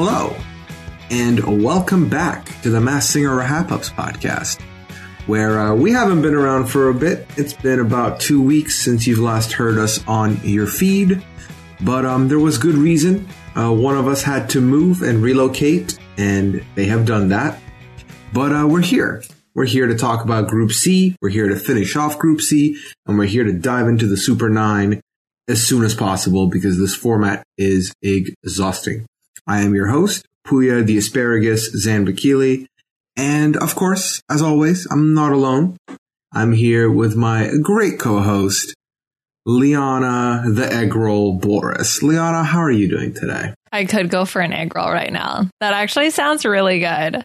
Hello, and welcome back to the Masked Singer Wrap Ups podcast, where uh, we haven't been around for a bit. It's been about two weeks since you've last heard us on your feed, but um, there was good reason. Uh, one of us had to move and relocate, and they have done that. But uh, we're here. We're here to talk about Group C. We're here to finish off Group C, and we're here to dive into the Super Nine as soon as possible because this format is exhausting. I am your host, Puya the Asparagus Zanbakili. And of course, as always, I'm not alone. I'm here with my great co-host, Liana the Egg Roll Boris. Liana, how are you doing today? I could go for an egg roll right now. That actually sounds really good.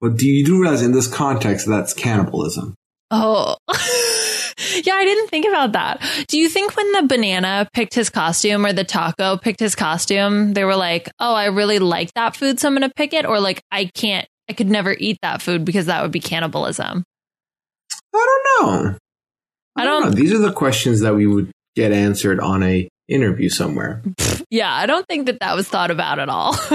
Well, do you do realize in this context that's cannibalism? Oh. yeah, I didn't think about that. Do you think when the banana picked his costume or the taco picked his costume, they were like, oh, I really like that food, so I'm going to pick it? Or like, I can't, I could never eat that food because that would be cannibalism? I don't know. I don't, know. These are the questions that we would get answered on a interview somewhere. yeah, I don't think that that was thought about at all.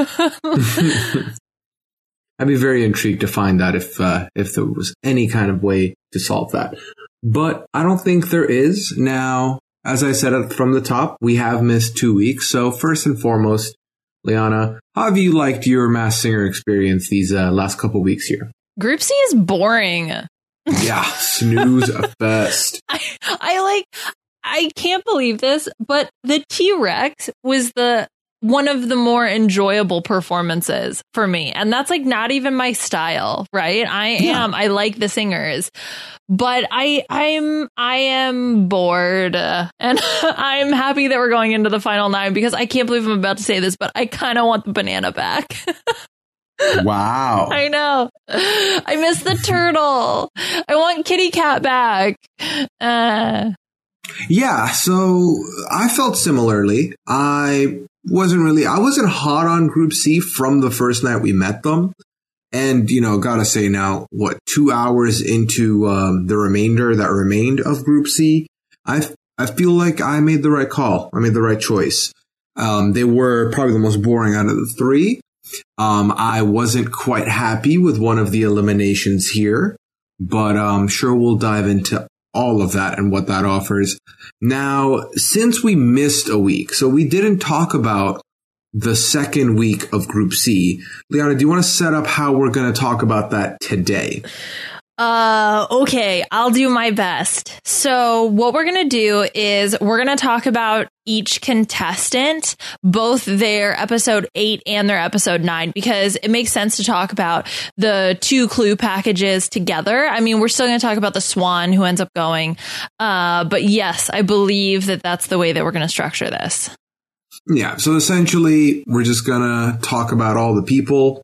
I'd be very intrigued to find out if uh, if there was any kind of way to solve that. But I don't think there is. Now, as I said from the top, we have missed two weeks. So first and foremost, Liana, how have you liked your Masked Singer experience these uh, last couple weeks here? Group C is boring. Yeah, snooze fest. I, I like. I can't believe this, but the T Rex was the one of the more enjoyable performances for me. And that's like not even my style, right? I am, I like the singers, but I, I'm, I am bored and I'm happy that we're going into the final nine because I can't believe I'm about to say this, but I kind of want the banana back. wow. I know. I miss the turtle. I want kitty cat back. Uh, yeah, so I felt similarly. I wasn't really, I wasn't hot on Group C from the first night we met them. And, you know, gotta say now, what, two hours into um, the remainder that remained of Group C, I, I feel like I made the right call. I made the right choice. Um, they were probably the most boring out of the three. Um, I wasn't quite happy with one of the eliminations here, but I'm um, sure we'll dive into all of that and what that offers. Now, since we missed a week, so we didn't talk about the second week of Group C. Liana, do you want to set up how we're going to talk about that today? Uh, okay, I'll do my best. So what we're going to do is we're going to talk about each contestant, both their episode eight and their episode nine, because it makes sense to talk about the two clue packages together. I mean, we're still going to talk about the swan who ends up going. Uh, but yes, I believe that that's the way that we're going to structure this. Yeah. So essentially, we're just going to talk about all the people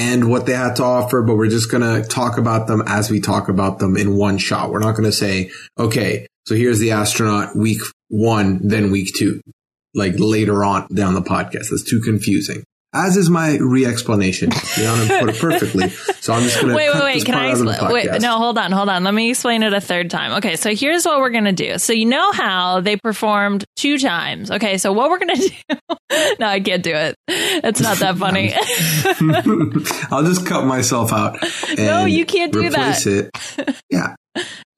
and what they had to offer, but we're just going to talk about them as we talk about them in one shot. We're not going to say, okay, so here's the astronaut week one, then week two, like later on down the podcast. That's too confusing as is my re-explanation. Liana put it perfectly. So I'm just going to wait, wait, wait. Can I explain? Wait, no, hold on, hold on. Let me explain it a third time. Okay, so here's what we're going to do. So you know how they performed two times. Okay, so what we're going to do? no, I can't do it. It's not that funny. I'll just cut myself out. no, you can't do that. It. Yeah.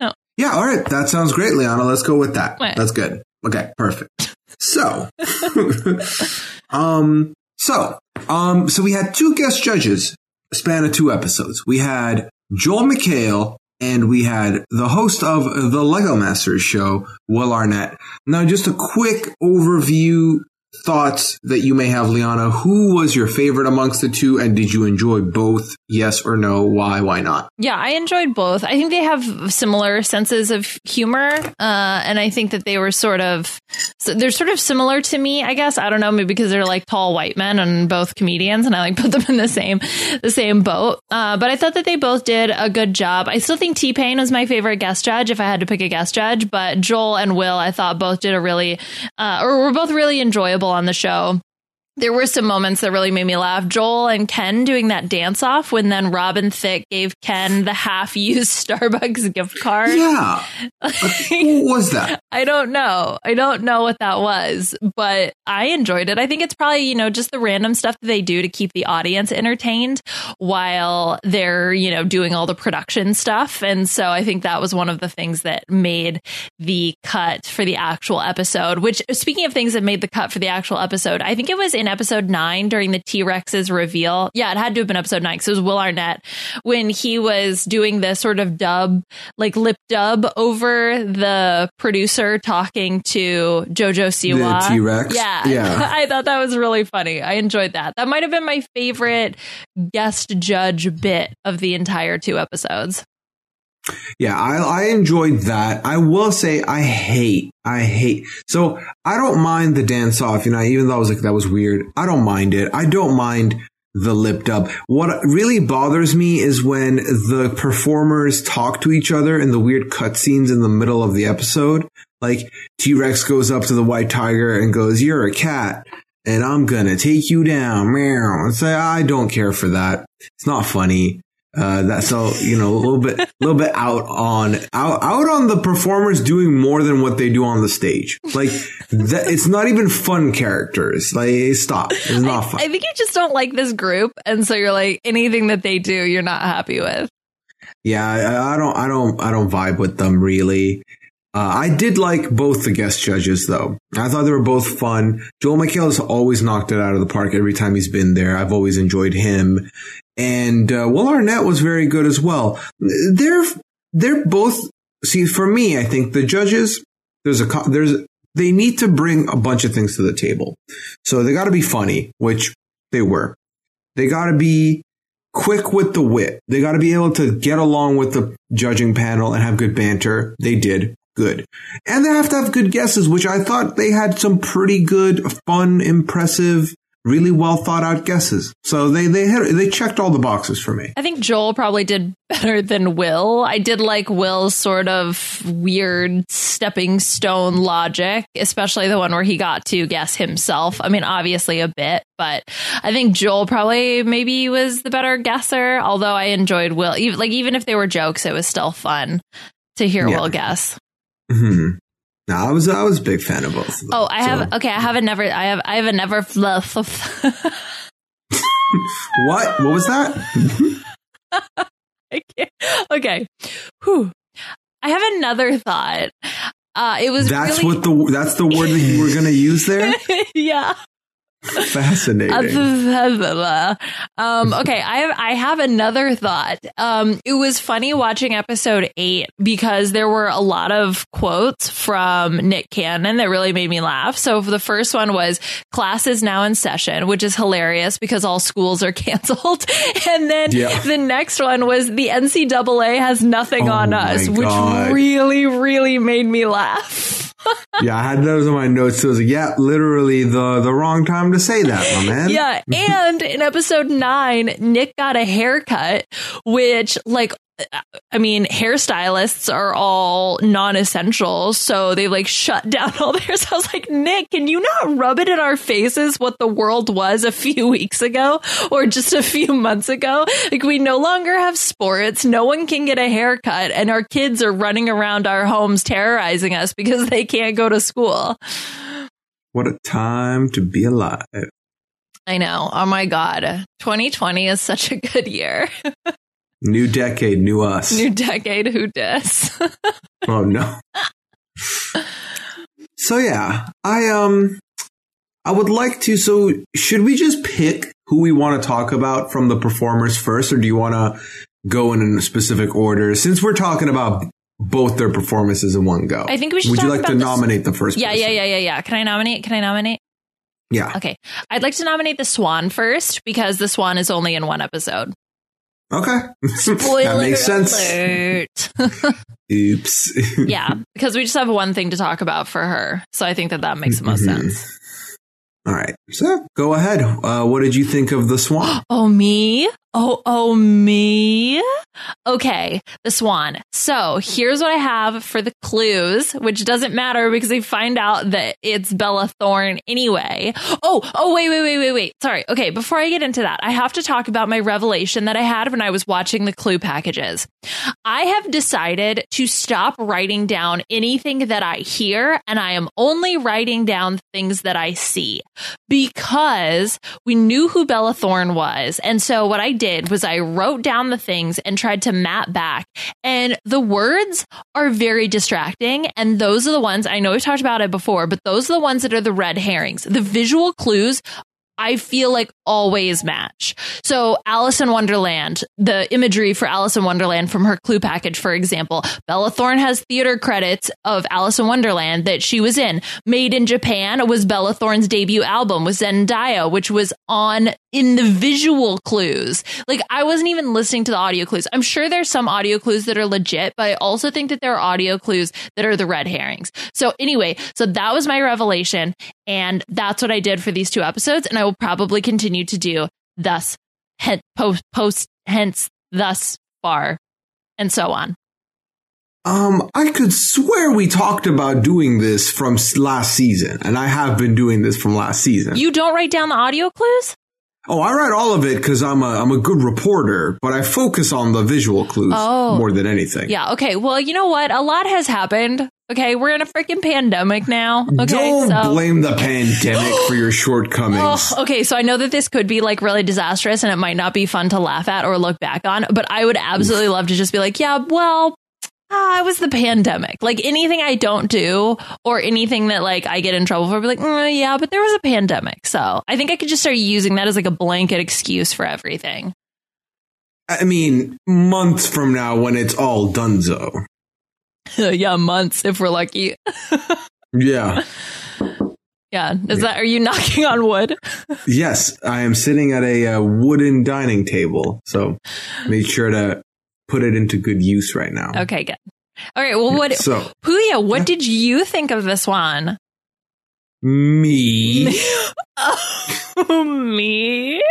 no. Yeah. All right. That sounds great, Liana. Let's go with that. That's good. Okay. Perfect. So, um, so, um, so we had two guest judges, span of two episodes. We had Joel McHale and we had the host of the Lego Masters show, Will Arnett. Now, just a quick overview thoughts that you may have, Liana. Who was your favorite amongst the two, and did you enjoy both? Yes or no? Why? Why not? Yeah, I enjoyed both. I think they have similar senses of humor, uh, and I think that they were sort of so they're sort of similar to me. I guess I don't know, maybe because they're like tall white men and both comedians, and I like put them in the same the same boat. Uh, but I thought that they both did a good job. I still think T Pain was my favorite guest judge if I had to pick a guest judge, but Joel and Will I thought both did a really uh, or were both really enjoyable on the show. There were some moments that really made me laugh. Joel and Ken doing that dance off when then Robin Thicke gave Ken the half used Starbucks gift card. Yeah. what was that? I don't know. I don't know what that was, but I enjoyed it. I think it's probably, you know, just the random stuff that they do to keep the audience entertained while they're, you know, doing all the production stuff. And so I think that was one of the things that made the cut for the actual episode, which speaking of things that made the cut for the actual episode, I think it was in episode nine during the T Rex's reveal. Yeah, it had to have been episode nine because it was Will Arnett when he was doing the sort of dub, like lip dub over the producer talking to JoJo Siwa. The T Rex. Yeah. Yeah. I thought that was really funny. I enjoyed that. That might have been my favorite guest judge bit of the entire two episodes. Yeah, I, I enjoyed that. I will say I hate, I hate. So I don't mind the dance off, you know, even though I was like, that was weird. I don't mind it. I don't mind the lip dub. What really bothers me is when the performers talk to each other in the weird cutscenes in the middle of the episode. Like T Rex goes up to the white tiger and goes, "You're a cat, and I'm gonna take you down." Meow. Say, I don't care for that. It's not funny. Uh, that's so you know a little bit, a little bit out on out out on the performers doing more than what they do on the stage. Like that, it's not even fun characters. Like stop, it's not fun. I think you just don't like this group, and so you're like anything that they do, you're not happy with. Yeah, I, I don't, I don't, I don't vibe with them really. Uh, I did like both the guest judges though. I thought they were both fun. Joel McHale has always knocked it out of the park every time he's been there. I've always enjoyed him. And uh, Will Arnett was very good as well. They're they're both see for me. I think the judges there's a there's they need to bring a bunch of things to the table. So they got to be funny, which they were. They got to be quick with the wit. They got to be able to get along with the judging panel and have good banter. They did good. And they have to have good guesses, which I thought they had some pretty good, fun, impressive really well thought out guesses. So they they had, they checked all the boxes for me. I think Joel probably did better than Will. I did like Will's sort of weird stepping stone logic, especially the one where he got to guess himself. I mean, obviously a bit, but I think Joel probably maybe was the better guesser. Although I enjoyed Will, even, like even if they were jokes, it was still fun to hear yeah. Will guess. Mm-hmm. No, I was I was a big fan of both. Of oh, I so. have okay. I have a never. I have I have a never fluff. what? What was that? okay. Whew. I have another thought. Uh, it was. That's really- what the that's the word that you were going to use there. yeah. Fascinating. um, okay, I have I have another thought. Um, it was funny watching episode eight because there were a lot of quotes from Nick Cannon that really made me laugh. So the first one was "Class is now in session," which is hilarious because all schools are canceled. and then yeah. the next one was "The NCAA has nothing oh on us," which really, really made me laugh yeah, I had those in my notes. So it was like, yeah, literally the the wrong time to say that, my man. yeah, and in episode nine, Nick got a haircut, which like I mean, hairstylists are all non-essential, so they like shut down all theirs. I was like, Nick, can you not rub it in our faces what the world was a few weeks ago or just a few months ago? Like, we no longer have sports. No one can get a haircut, and our kids are running around our homes terrorizing us because they can't go to school. What a time to be alive. I know. Oh my God. 2020 is such a good year. New decade, new us. New decade, who dis? oh no. So yeah, I um I would like to so should we just pick who we want to talk about from the performers first or do you want to go in a specific order since we're talking about both their performances in one go? I think we should Would you like to nominate the first Yeah, person? yeah, yeah, yeah, yeah. Can I nominate? Can I nominate? Yeah. Okay. I'd like to nominate the Swan first because the Swan is only in one episode. Okay. Spoiler that makes sense. Oops. yeah, because we just have one thing to talk about for her. So I think that that makes the most Mhm. sense. All right. So go ahead. Uh, what did you think of the Swan? Oh, me? Oh, oh, me? Okay, the swan. So here's what I have for the clues, which doesn't matter because they find out that it's Bella Thorne anyway. Oh, oh, wait, wait, wait, wait, wait. Sorry. Okay, before I get into that, I have to talk about my revelation that I had when I was watching the clue packages. I have decided to stop writing down anything that I hear, and I am only writing down things that I see because we knew who Bella Thorne was. And so what I did was I wrote down the things and tried to map back. And the words are very distracting. And those are the ones I know we've talked about it before, but those are the ones that are the red herrings. The visual clues I feel like always match. So Alice in Wonderland, the imagery for Alice in Wonderland from her clue package, for example, Bella Thorne has theater credits of Alice in Wonderland that she was in. Made in Japan was Bella Thorne's debut album with Zendaya, which was on in the visual clues. Like I wasn't even listening to the audio clues. I'm sure there's some audio clues that are legit, but I also think that there are audio clues that are the red herrings. So anyway, so that was my revelation and that's what I did for these two episodes and I will probably continue to do thus hence, post, post hence thus far and so on. Um, I could swear we talked about doing this from last season, and I have been doing this from last season. You don't write down the audio clues? Oh, I write all of it because I'm a I'm a good reporter, but I focus on the visual clues Oh. more than anything. Yeah. Okay. Well, you know what? A lot has happened. Okay. We're in a freaking pandemic now. Okay. Don't so. blame the pandemic for your shortcomings. Oh, okay, so I know that this could be like really disastrous and it might not be fun to laugh at or look back on, but I would absolutely love to just be like, yeah, well, ah, it was the pandemic. Like anything I don't do or anything that like I get in trouble for, I'd be like, mm, yeah, but there was a pandemic. So I think I could just start using that as like a blanket excuse for everything. I mean, months from now when it's all donezo. yeah, months if we're lucky. Yeah. Yeah. Is that, are you knocking on wood? Yes, I am sitting at a uh, wooden dining table, so made sure to put it into good use right now. Okay, good. All right. Well, what, So, Puya, what did you think of this one? me. oh, me?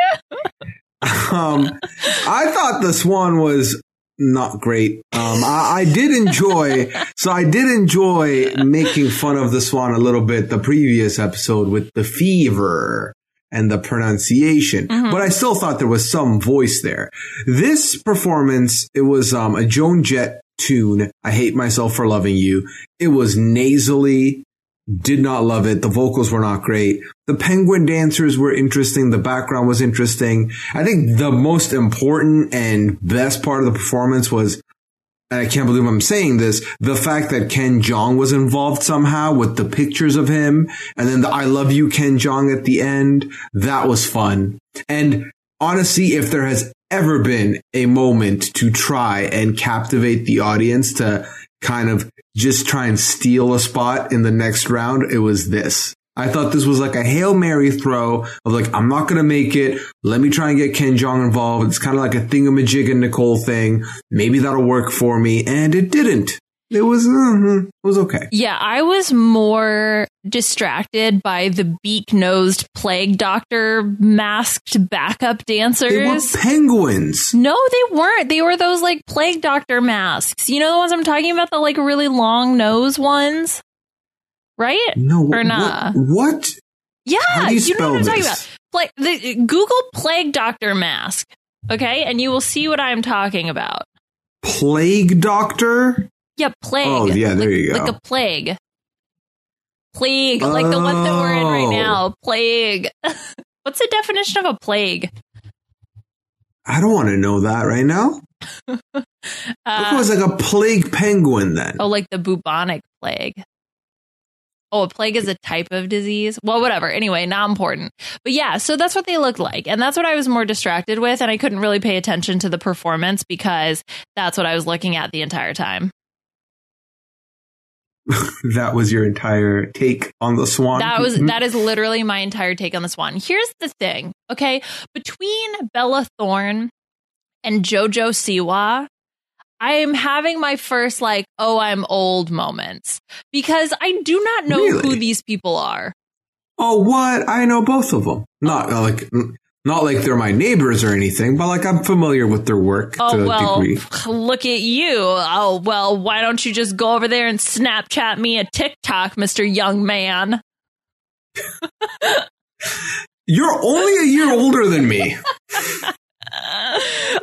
um, I thought the Swan was not great. Um, I, I did enjoy, so I did enjoy making fun of the Swan a little bit the previous episode with the fever and the pronunciation, Mhm. but I still thought there was some voice there. This performance, it was um, a Joan Jett tune. I hate myself for loving you. It was nasally. Did not love it. The vocals were not great. The penguin dancers were interesting. The background was interesting. I think the most important and best part of the performance was, and I can't believe I'm saying this, the fact that Ken Jeong was involved somehow with the pictures of him and then the I love you Ken Jeong at the end. That was fun. And honestly, if there has ever been a moment to try and captivate the audience to kind of just try and steal a spot in the next round, it was this. I thought this was like a Hail Mary throw of like, I'm not going to make it. Let me try and get Ken Jeong involved. It's kind of like a thingamajig and Nicole thing. Maybe that'll work for me. And it didn't. It was, uh, it was okay. Yeah, I was more distracted by the beak nosed plague doctor masked backup dancers. They were penguins. No, they weren't. They were those like plague doctor masks. You know the ones I'm talking about? The like really long nose ones? Right? No, Or nah. What? what? Yeah, How do you you, know what I'm talking this? about. Like the Google plague doctor mask. Okay, and you will see what I'm talking about. Plague doctor? Yeah, plague. Oh, yeah, there like, you go. Like a plague. Plague, like the one that we're in right Oh. now. Plague. What's the definition of a plague? I don't want to know that right now. it Uh, was like a plague penguin then. oh, like the bubonic plague. Oh, a plague is a type of disease. Well, whatever. Anyway, not important. But yeah, so that's what they looked like. And that's what I was more distracted with. And I couldn't really pay attention to the performance because that's what I was looking at the entire time. that was your entire take on the swan. That was that is literally my entire take on the swan. Here's the thing, okay? Between Bella Thorne and Jojo Siwa, I am having my first like, oh, I'm old moments because I do not know Really? who these people are. Oh, what? I know both of them. Not uh, like Not like they're my neighbors or anything, but like I'm familiar with their work Oh to a well, degree. look at you. Oh well, why don't you just go over there and Snapchat me a TikTok, Mister Young Man? You're only a year older than me.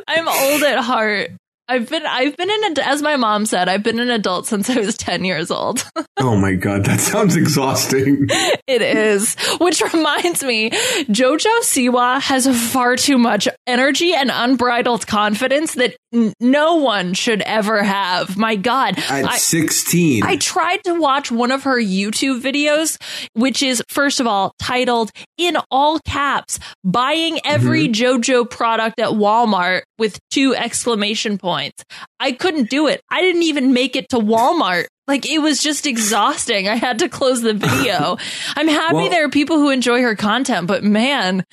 I'm old at heart. I've been I've been an as my mom said, I've been an adult since I was 10 years old. Oh my god, that sounds exhausting. it is. Which reminds me, Jojo Siwa has far too much energy and unbridled confidence that no one should ever have. My god. At I- 16. I tried to watch one of her YouTube videos, which is, first of all, titled in all caps, buying every mm-hmm. JoJo product at Walmart with two exclamation points. I couldn't do it. I didn't even make it to Walmart. Like it was just exhausting. I had to close the video. I'm happy Well- there are people who enjoy her content, but man,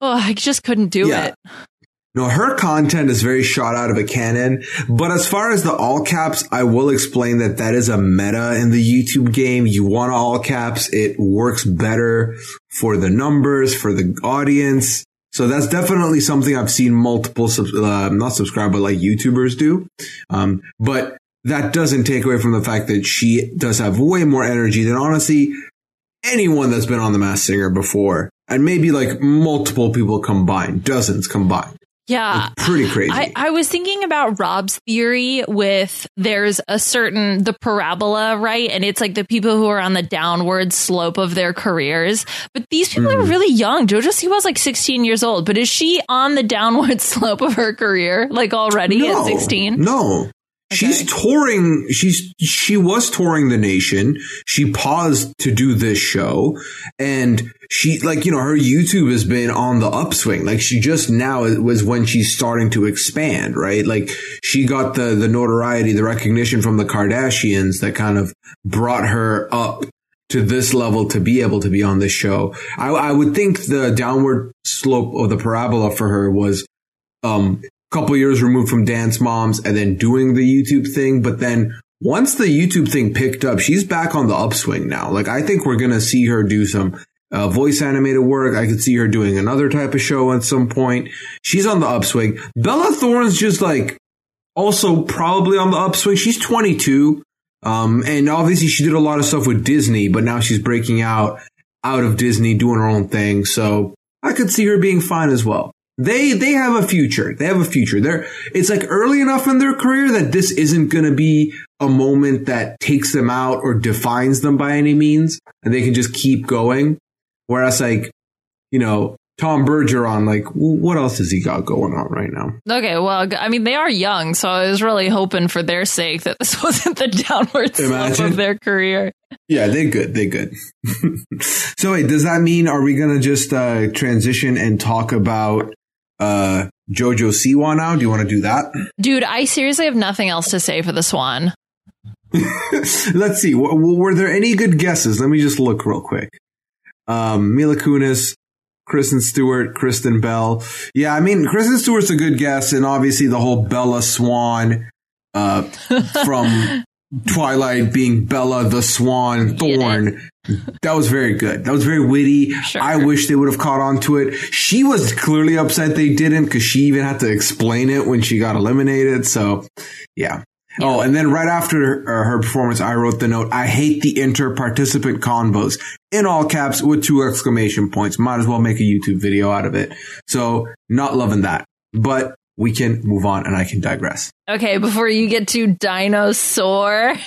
oh, I just couldn't do Yeah. it. No, her content is very shot out of a cannon. But as far as the all caps, I will explain that that is a meta in the YouTube game. You want all caps. It works better for the numbers, for the audience. So that's definitely something I've seen multiple, uh, not subscribe, but like YouTubers do. Um, but that doesn't take away from the fact that she does have way more energy than honestly anyone that's been on the Masked Singer before. And maybe like multiple people combined, dozens combined. Yeah. It's pretty crazy. I, I was thinking about Rob's theory with there's a certain the parabola, right? And it's like the people who are on the downward slope of their careers. But these people Hmm. are really young. Jojo Siwa's like 16 years old, but is she on the downward slope of her career like already at 16? No. She's touring. She's she was touring the nation. She paused to do this show, and she like you know her YouTube has been on the upswing. Like she just now was when she's starting to expand, right? Like she got the the notoriety, the recognition from the Kardashians that kind of brought her up to this level to be able to be on this show. I, I would think the downward slope of the parabola for her was um couple years removed from Dance Moms and then doing the YouTube thing. But then once the YouTube thing picked up, she's back on the upswing now. Like I think we're gonna see her do some uh, voice animated work. I could see her doing another type of show at some point. She's on the upswing. Bella Thorne's just like also probably on the upswing. She's 22. Um, and obviously she did a lot of stuff with Disney, but now she's breaking out out of Disney, doing her own thing. So I could see her being fine as well. They they have a future. They have a future. They're it's like early enough in their career that this isn't going to be a moment that takes them out or defines them by any means, and they can just keep going. Whereas like, you know, Tom Bergeron, like, what else has he got going on right now? Okay, well, I mean, they are young, so I was really hoping for their sake that this wasn't the downward slope of their career. Yeah, they're good. They're good. so wait, does that mean are we gonna just uh, transition and talk about uh, Jojo Siwa now? Do you want to do that? Dude, I seriously have nothing else to say for the Swan. Let's see. W- were there any good guesses? Let me just look real quick. Um, Mila Kunis, Kristen Stewart, Kristen Bell. Yeah, I mean, Kristen Stewart's a good guess, and obviously the whole Bella Swan uh, from Twilight being Bella the Swan Thorn. That was very good. That was very witty. Sure. I wish they would have caught on to it. She was clearly upset they didn't because she even had to explain it when she got eliminated. So, yeah. Oh, and then right after her, uh, her performance, I wrote the note, I hate the inter-participant convos in all caps with two exclamation points. Might as well make a YouTube video out of it. So not loving that, but we can move on and I can digress. Okay, before you get to dinosaur.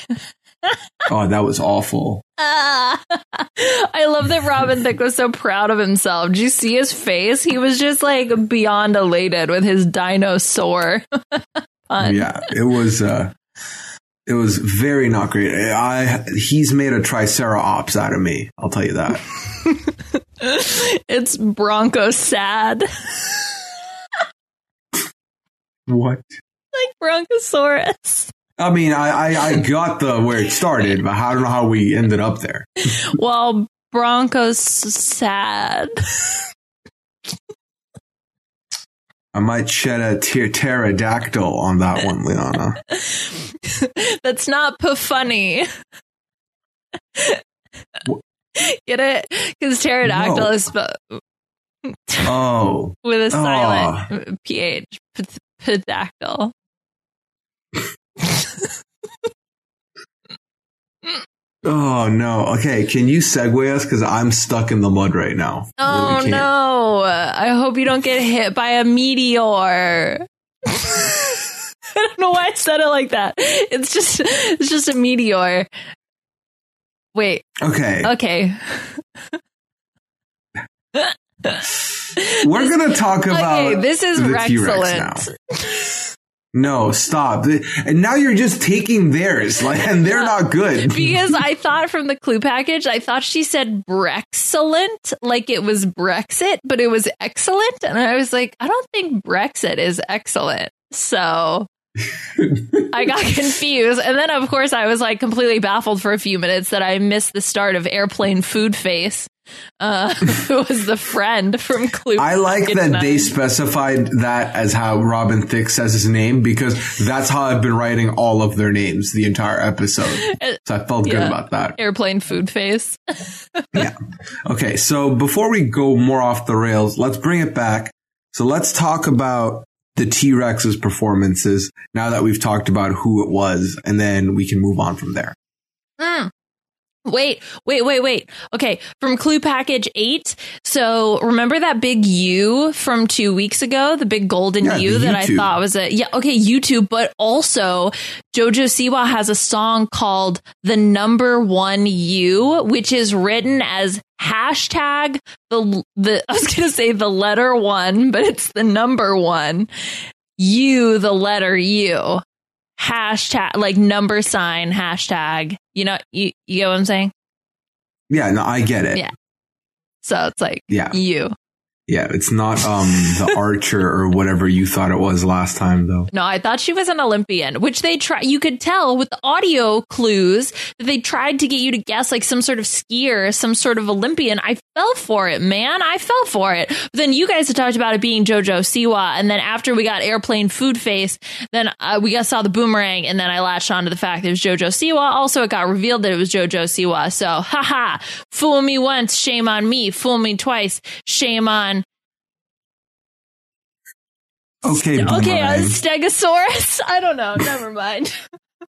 Oh, that was awful. Ah. I love that Robin Thicke was so proud of himself. Did you see his face? He was just like beyond elated with his dinosaur. Yeah, it was, uh, it was very not great. I, he's made a triceratops out of me. I'll tell you that. It's Bronco sad. What? like Brontosaurus. I mean, I, I, I got the where it started, but I don't know how we ended up there. Well, Bronco's sad. I might shed a ter- pterodactyl on that one, Liana. That's not funny. Get it? Because pterodactyl No. is. spe- Oh. with a silent ah. ph. Pedactyl. Oh no. Okay, can you segue us? Because I'm stuck in the mud right now. Oh Really no! I hope you don't get hit by a meteor. I don't know why I said it like that. It's just it's just a meteor. Wait. Okay. Okay. We're gonna talk about okay, this is the T-Rex now. excellent. No, stop. And now you're just taking theirs, like, and they're not good. because I thought from the clue package, I thought she said Brexcellent, like it was Brexit, but it was excellent. And I was like, I don't think Brexit is excellent. So I got confused. And then, of course, I was like completely baffled for a few minutes that I missed the start of Airplane Food Face, uh, who was the friend from Clue. I like that Nine. they specified that as how Robin Thicke says his name because that's how I've been writing all of their names the entire episode. So I felt good about that. Airplane Food Face. Yeah. Okay. So before we go more off the rails, let's bring it back. So let's talk about the T Rex's performances now that we've talked about who it was, and then we can move on from there. Mm. Wait, wait, wait, wait. Okay, from Clue Package 8. So remember that big U from two weeks ago? The big golden Yeah, U that I thought was a, yeah, okay, YouTube, but also Jojo Siwa has a song called The Number One U, which is written as hashtag the, the, I was going to say the letter one, but it's the number one. U, the letter U hashtag like number sign hashtag you know you, you get what i'm saying Yeah. No, I get it. Yeah. so it's like Yeah. you Yeah. It's not um the Archer or whatever you thought it was last time, though. no i thought she was an olympian which they try you could tell with the audio clues that they tried to get you to guess like some sort of skier some sort of olympian. I fell for it man. I fell for it. But then you guys had talked about it being jojo siwa and then after we got airplane food face then uh, we got saw the boomerang and then i latched on to the fact that it was jojo siwa. Also it got revealed that it was jojo siwa. So haha. Fool me once shame on me. Fool me twice shame on Okay. okay a stegosaurus i don't know never mind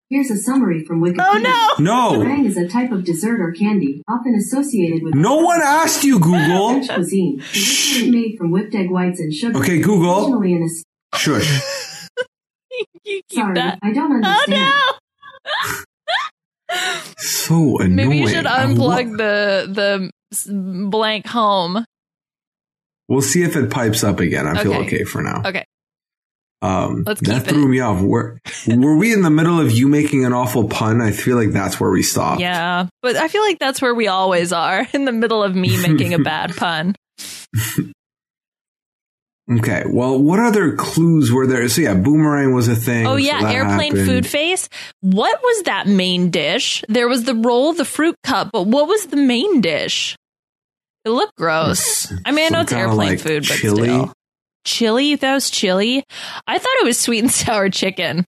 Here's a summary from Wikipedia. oh no No. Meringue is a type of dessert or candy, often associated with No one asked you, Google. French cuisine. Traditionally made from whipped egg whites and sugar. Okay, Google. In a, Shush. you keep sorry, that I don't oh, understand. oh no So annoying. Maybe you should unplug wa- the the blank home. We'll see if it pipes up again. I feel Okay. okay for now. Okay. Um, that keep it. threw me off. Were, were we in the middle of you making an awful pun? I feel like that's where we stopped. Yeah, but I feel like that's where we always are in the middle of me making a bad pun. Okay. Well, what other clues were there? So yeah, boomerang was a thing. Oh yeah, that airplane happened. food face. What was that main dish? There was the roll, the fruit cup, but what was the main dish? It looked gross. I mean, I know it's airplane like food, but chili. still. Chili? That was chili. I thought it was sweet and sour chicken.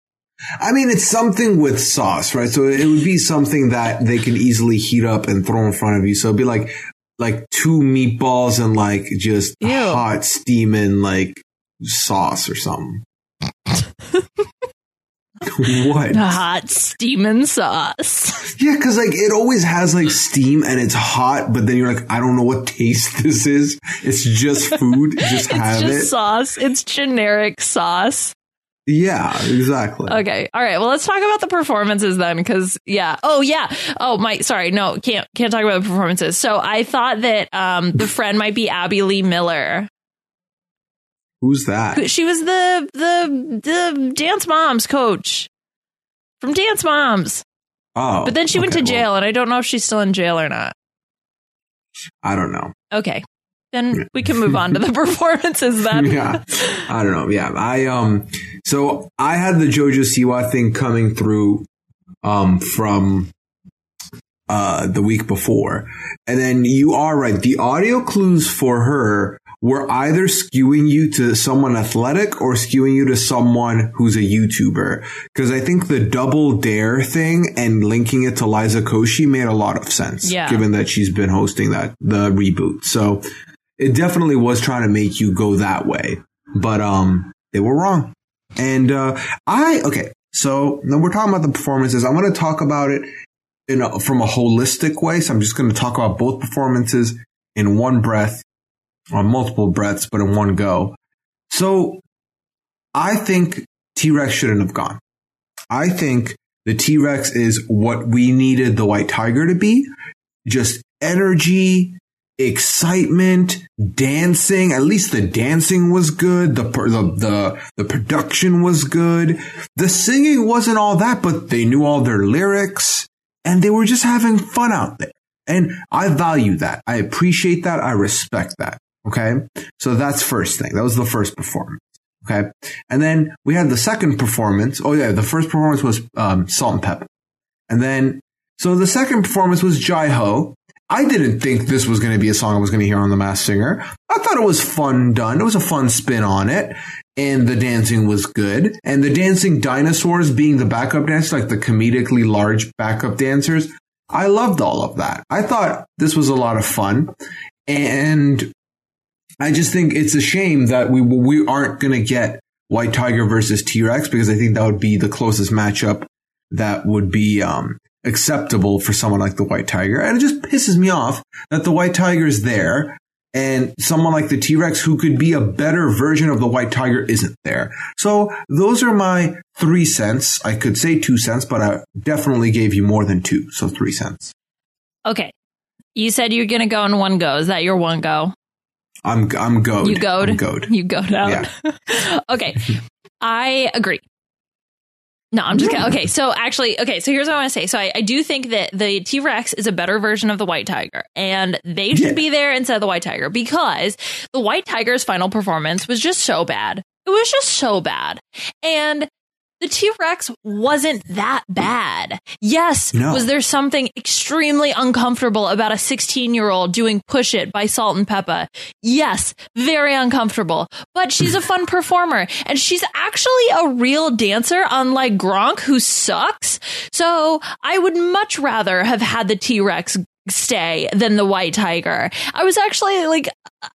I mean, it's something with sauce, right? So it would be something that they can easily heat up and throw in front of you. So it'd be like, like two meatballs and like just Ew. hot steaming like sauce or something. what? The Hot steaming sauce. Yeah, because like it always has like steam and it's hot, but then you're like, I don't know what taste this is. It's just food. just It's have just it. sauce. It's generic sauce. Yeah, exactly. Okay. All right. Well, let's talk about the performances then, because yeah. Oh yeah. Oh my. Sorry. No. Can't can't talk about the performances. So I thought that um the friend might be Abby Lee Miller. Who's that? She was the the the Dance Moms coach from Dance Moms, Oh, but then she went okay, to well, jail, and I don't know if she's still in jail or not. I don't know. Okay. Then we can move on to the performances then. yeah, I don't know. Yeah, I um. So I had the JoJo Siwa thing coming through, um, from uh the week before, and then you are right. The audio clues for her were either skewing you to someone athletic or skewing you to someone who's a YouTuber. Because I think the double dare thing and linking it to Liza Koshy made a lot of sense. Yeah. Given that she's been hosting that the reboot, so. it definitely was trying to make you go that way, but um, they were wrong. And uh, I okay, so now we're talking about the performances. I'm going to talk about it in a, from a holistic way. So I'm just going to talk about both performances in one breath, on multiple breaths, but in one go. So I think T Rex shouldn't have gone. I think the T Rex is what we needed the white tiger to be. Just energy, excitement, dancing. At least the dancing was good. The, the, the, the production was good. The singing wasn't all that, but they knew all their lyrics and they were just having fun out there. And I value that. I appreciate that. I respect that. Okay. So that's first thing. That was the first performance. Okay. And then we had the second performance. Oh yeah. The first performance was, um, Salt-N-Pepa. And then, so the second performance was Jai Ho. I didn't think this was going to be a song I was going to hear on The Masked Singer. I thought it was fun done. It was a fun spin on it. And the dancing was good. And the dancing dinosaurs being the backup dancers, like the comedically large backup dancers, I loved all of that. I thought this was a lot of fun. And I just think it's a shame that we, we aren't going to get White Tiger versus T-Rex because I think that would be the closest matchup that would be, um, acceptable for someone like the White Tiger. And it just pisses me off that the White Tiger is there and someone like the T-Rex who could be a better version of the White Tiger isn't there. So those are my three cents. I could say two cents, but I definitely gave you more than two. So three cents. Okay. You said you're going to go in one go. Is that your one go? I'm, I'm goad. You goad? I'm goad. You goad out. Yeah. okay. I agree. No, I'm just kidding. Okay, so actually, okay, so here's what I want to say. So I, I do think that the T Rex is a better version of the White Tiger, and they should Yeah. be there instead of the White Tiger because the White Tiger's final performance was just so bad. It was just so bad. And the T Rex wasn't that bad. Yes, No. was there something extremely uncomfortable about a 16 year old doing Push It by Salt-N-Pepa? Yes, very uncomfortable. But she's a fun performer and she's actually a real dancer, unlike Gronk, who sucks. So I would much rather have had the T Rex stay than the White Tiger. I was actually like,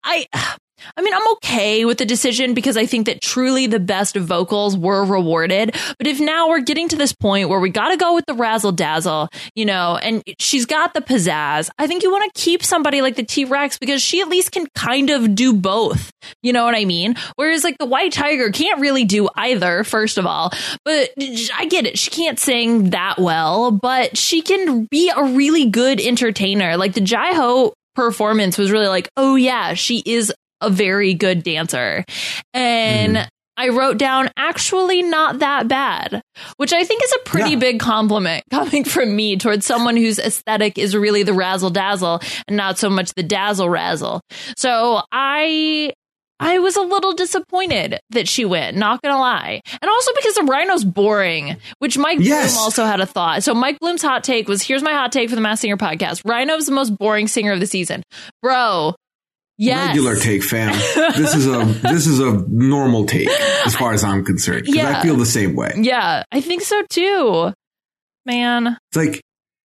I. I mean, I'm okay with the decision because I think that truly the best vocals were rewarded. But if now we're getting to this point where we got to go with the razzle dazzle, you know, and she's got the pizzazz, I think you want to keep somebody like the T Rex because she at least can kind of do both. You know what I mean? Whereas like the White Tiger can't really do either, first of all. But I get it. She can't sing that well, but she can be a really good entertainer. Like the Jai Ho performance was really like, oh yeah, she is a very good dancer. And mm-hmm. I wrote down actually not that bad, which I think is a pretty Yeah. big compliment coming from me towards someone whose aesthetic is really the razzle dazzle and not so much the dazzle razzle. So I I was a little disappointed that she went, not gonna lie. And also because the rhino's boring, which Mike Yes. Bloom also had a thought. So Mike Bloom's hot take was here's my hot take for the Masked Singer podcast. Rhino's the most boring singer of the season. Bro, yes. Regular take, fam. this is a this is a normal take as far as I'm concerned. Yeah. I feel the same way. Yeah, I think so too. Man. It's like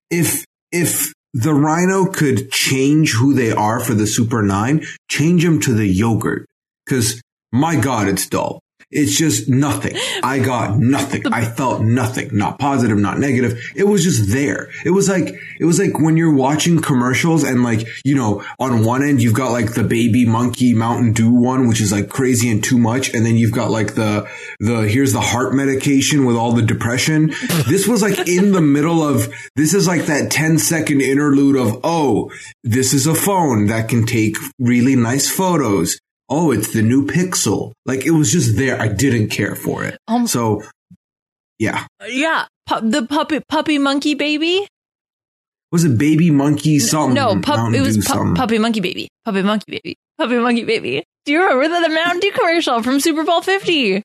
if if the rhino could change who they are for the Super Nine, change them to the yogurt. Because my God, it's dull. It's just nothing. I got nothing. I felt nothing. Not positive, not negative. It was just there. It was like, it was like when you're watching commercials and like, you know, on one end, you've got like the baby monkey Mountain Dew one, which is like crazy and too much. And then you've got like the, the, here's the heart medication with all the depression. This was like in the middle of, this is like that 10 second interlude of, oh, this is a phone that can take really nice photos. Oh, it's the new Pixel. Like it was just there. I didn't care for it. Um, So, yeah. yeah, pu- the puppy puppy monkey baby. Was it Baby Monkey something? no, pup, it was pu- puppy monkey baby. Puppy monkey baby. Puppy monkey baby. Do you remember the, the Mountain Dew commercial from Super Bowl 50?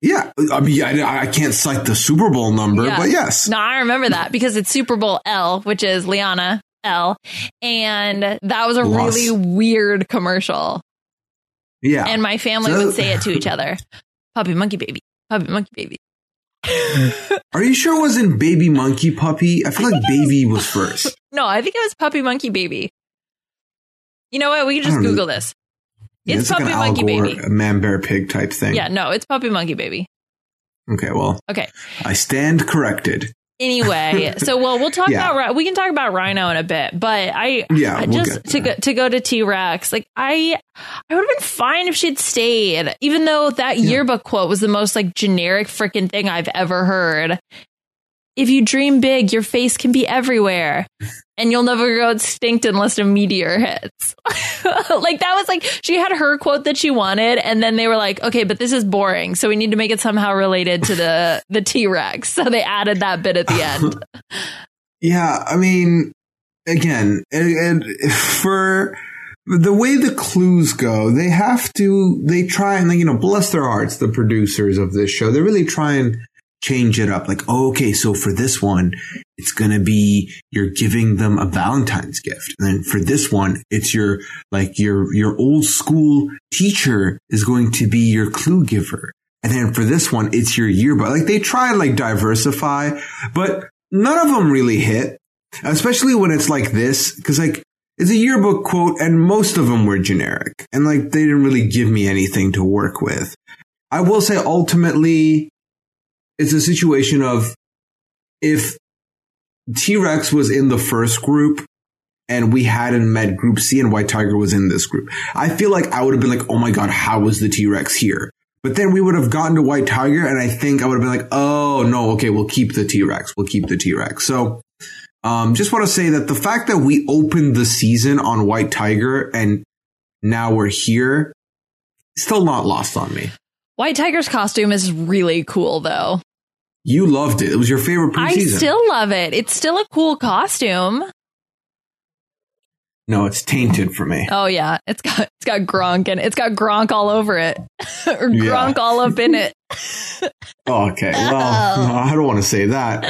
Yeah, I mean, I, I can't cite the Super Bowl number, Yeah. but yes. No, I remember that because it's Super Bowl L, which is Liana L. And that was a Loss. really weird commercial. Yeah. And my family So- would say it to each other. Puppy monkey baby. Puppy monkey baby. Are you sure it wasn't Baby Monkey Puppy? I feel like Baby was first. No, I think it was puppy monkey baby. You know what? We can just don't know. Google this. Yeah, It's like Puppy Al Monkey Gore, Baby. a man bear pig type thing. Yeah, no, it's Puppy Monkey Baby. Okay, well, Okay. I stand corrected. Anyway, so well, we'll talk Yeah. about we can talk about Rhino in a bit, but I Yeah, I just to go to go to T Rex, like I I would have been fine if she'd stayed, even though that Yeah. yearbook quote was the most like generic freaking thing I've ever heard. If you dream big, your face can be everywhere. And you'll never go extinct unless a meteor hits. like that was like she had her quote that she wanted, and then they were like, okay, but this is boring, so we need to make it somehow related to the the T Rex. So they added that bit at the end. Yeah, I mean, again, and, and for the way the clues go, they have to, they try and, you know, bless their hearts, the producers of this show, they really try and change it up. Like, oh, okay, so for this one, it's going to be you're giving them a Valentine's gift. And then for this one, it's your, like your, your old school teacher is going to be your clue giver. And then for this one, it's your yearbook. Like they try and like diversify, but none of them really hit, especially when it's like this. Cause like it's a yearbook quote and most of them were generic and like they didn't really give me anything to work with. I will say ultimately it's a situation of if T-Rex was in the first group and we hadn't met group C and White Tiger was in this group, I feel like I would have been like, oh my God, how was the T-Rex here? But then we would have gotten to White Tiger and I think I would have been like, oh no, okay, we'll keep the T-Rex. We'll keep the T-Rex. So, um, just want to say that the fact that we opened the season on White Tiger and now we're here, still not lost on me. White Tiger's costume is really cool, though. You loved it. It was your favorite preseason. I still love it. It's still a cool costume. no, it's tainted for me. Oh yeah, it's got it's got Gronk and it's got Gronk all over it, or Yeah. Gronk all up in it. Oh, okay. Well, no, I don't want to say that.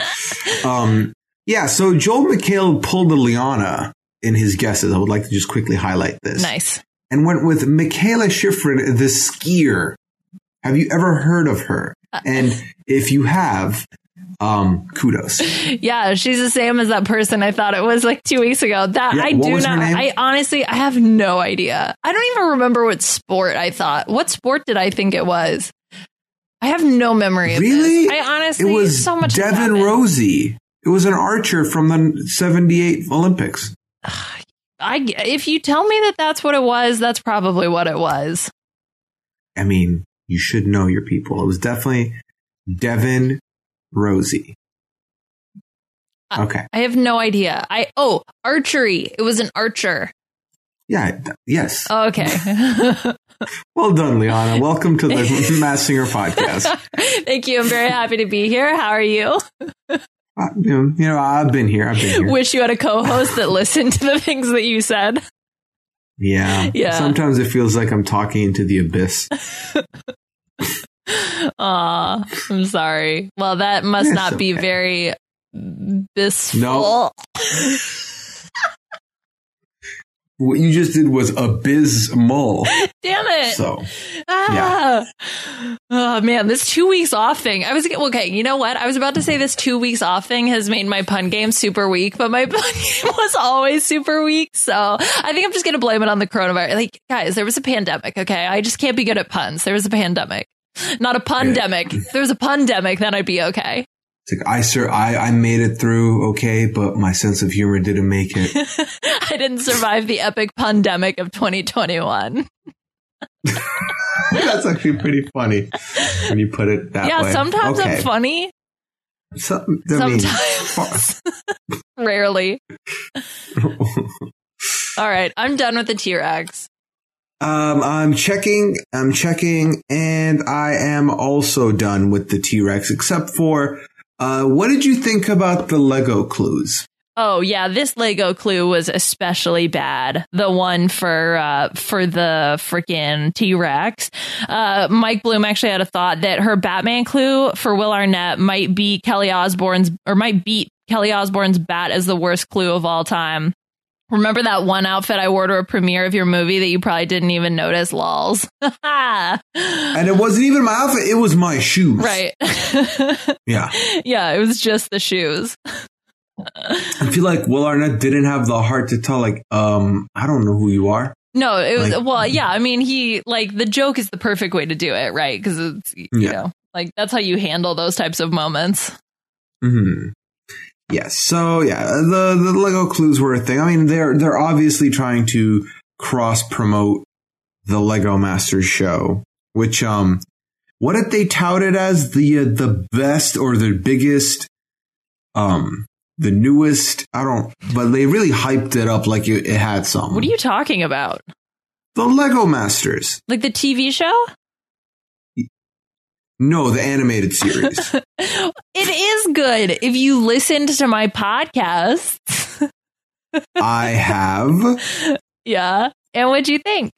Um, yeah. So Joel McHale pulled a Liana in his guesses. I would like to just quickly highlight this. Nice. And went with Mikaela Shiffrin, the skier. Have you ever heard of her? Uh, And if you have, um, kudos. Yeah, she's the same as that person I thought it was like two weeks ago. That Yeah, I do not. I honestly, I have no idea. I don't even remember what sport I thought. What sport did I think it was? I have no memory of Really? this. I honestly, It was so much. Devin. Rosie. It was an archer from the 78 Olympics. I, if you tell me that that's what it was, that's probably what it was. I mean, you should know your people. It was definitely Devin Rosie. Okay. I have no idea. I oh archery. It was an archer. Yeah. th- Yes. Okay. Well done, Liana. Welcome to the Masked Singer podcast. Thank you. I'm very happy to be here. How are you? Uh, you, know, you know, I've been here. I've been here. Wish you had a co-host that listened to the things that you said. Yeah. Yeah. Sometimes it feels like I'm talking into the abyss. Aw, I'm sorry. Well, that must It's not be very blissful. No. What you just did was abysmal. Damn it. So, Ah. Oh man, this two weeks off thing. I was okay. You know what? I was about to say this two weeks off thing has made my pun game super weak, but my pun game was always super weak. So I think I'm just gonna blame it on the coronavirus. Like, guys, there was a pandemic. Okay, I just can't be good at puns. There was a pandemic, not a pandemic. If there was a pandemic, then I'd be okay. It's like I sir, I I made it through okay, but my sense of humor didn't make it. I didn't survive the epic pandemic of 2021. That's actually pretty funny when you put it that yeah, way. Yeah, sometimes okay. I'm funny. Some, Sometimes. Rarely. All right, I'm done with the T-Rex. Um, I'm checking, I'm checking, and I am also done with the T Rex, except for, uh, what did you think about the Lego clues? Oh yeah, this Lego clue was especially bad. The one for uh, for the freaking T Rex. Uh, Mike Bloom actually had a thought that her Batman clue for Will Arnett might be Kelly Osbourne's or might beat Kelly Osbourne's bat as the worst clue of all time. Remember that one outfit I wore to a premiere of your movie that you probably didn't even notice, lols. And it wasn't even my outfit; it was my shoes. Right. yeah. yeah, it was just the shoes. I feel like Will Arnett didn't have the heart to tell, like, um, I don't know who you are. No, it was Like- well, yeah. I mean, he like the joke is the perfect way to do it, right? Because it's you Yeah. know like that's how you handle those types of moments. hmm Yes. So yeah, the the Lego clues were a thing. I mean, they're they're obviously trying to cross promote the Lego Masters show, which um, what did they tout it as the uh, the best or the biggest, um, the newest? I don't, but they really hyped it up like it, it had some. What are you talking about? The Lego Masters. Like the TV show? No, the animated series. it is good if you listened to my podcast. I have. yeah. And what'd you think?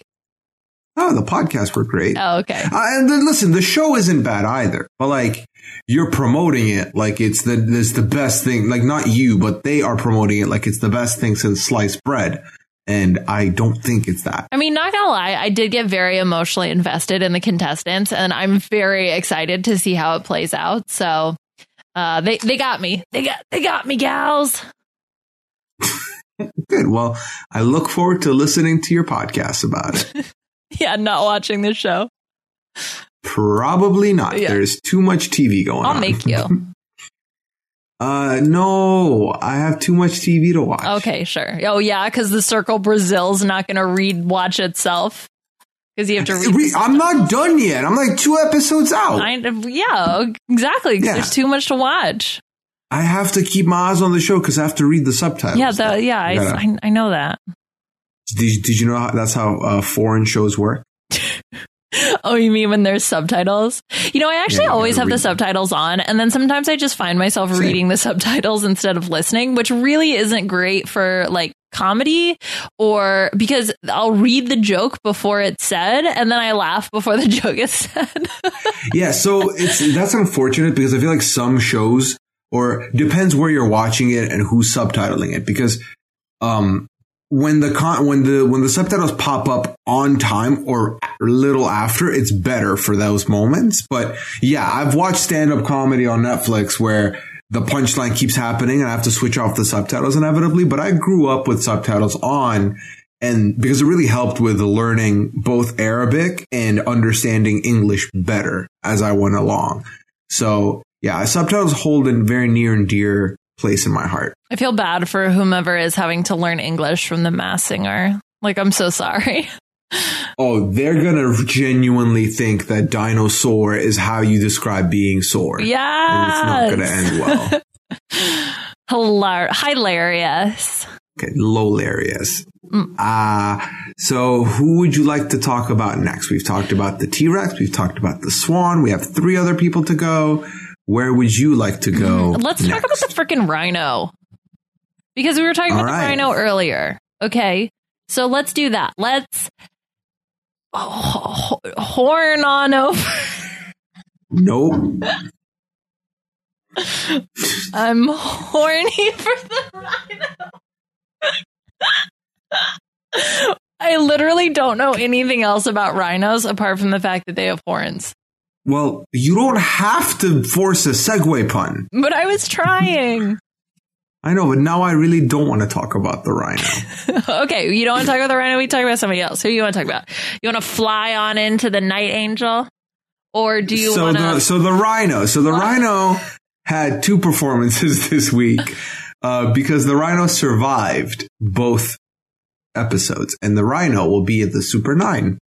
Oh, the podcasts were great. Oh, okay. Uh, and then listen, the show isn't bad either, but like you're promoting it like it's the it's the best thing. Like not you, but they are promoting it like it's the best thing since sliced bread. And I don't think it's that. I mean, not gonna lie, I did get very emotionally invested in the contestants, and I'm very excited to see how it plays out. So, uh, they they got me. They got they got me, gals. Good. Well, I look forward to listening to your podcast about it. Yeah, not watching this show. Probably not. Yeah. There's too much TV going on. I'll make you. uh, no, I have too much TV to watch. Okay, sure. Oh yeah, because the Circle Brazil's not gonna read watch itself because you have to read. Re- I'm not done yet. I'm like two episodes out. Of, yeah, exactly. 'cause Yeah. There's too much to watch. I have to keep my eyes on the show because I have to read the subtitles. Yeah, the, yeah, I, I, I know that. Did, did you know how, that's how uh, foreign shows work? Oh, you mean when there's subtitles? You know, I actually Yeah, always have the read subtitles on, and then sometimes I just find myself Same. reading the subtitles instead of listening, which really isn't great for like comedy or because I'll read the joke before it's said and then I laugh before the joke is said. Yeah, so it's that's unfortunate because I feel like some shows or depends where you're watching it and who's subtitling it because um when the con- when the when the subtitles pop up on time or a little after it's better for those moments but yeah I've watched stand up comedy on Netflix where the punchline keeps happening and I have to switch off the subtitles inevitably but I grew up with subtitles on and because it really helped with learning both Arabic and understanding English better as I went along. So yeah, subtitles hold a very near and dear place in my heart. I feel bad for whomever is having to learn English from the Masked Singer. Like I'm so sorry. Oh, they're gonna genuinely think that dinosaur is how you describe being sore. Yeah. It's not gonna end well. Hilar- hilarious. Okay, hilarious. Mm. Uh, so who would you like to talk about next? We've talked about the T-Rex. We've talked about the swan. We have three other people to go. Where would you like to go? Mm, Let's talk about the freaking rhino. Because we were talking All about right. the rhino earlier. Okay. So let's do that. Let's oh, horn on over. Nope. I'm horny for the rhino. I literally don't know anything else about rhinos apart from the fact that they have horns. Well, you don't have to force a segue pun. But I was trying. I know, but now I really don't want to talk about the rhino. okay, you don't want to talk about the rhino. We talk about somebody else. Who you want to talk about? You want to fly on into the night angel, or do you so want the to? so the rhino. So the rhino had two performances this week uh, because the rhino survived both episodes, and the rhino will be at the Super Nine.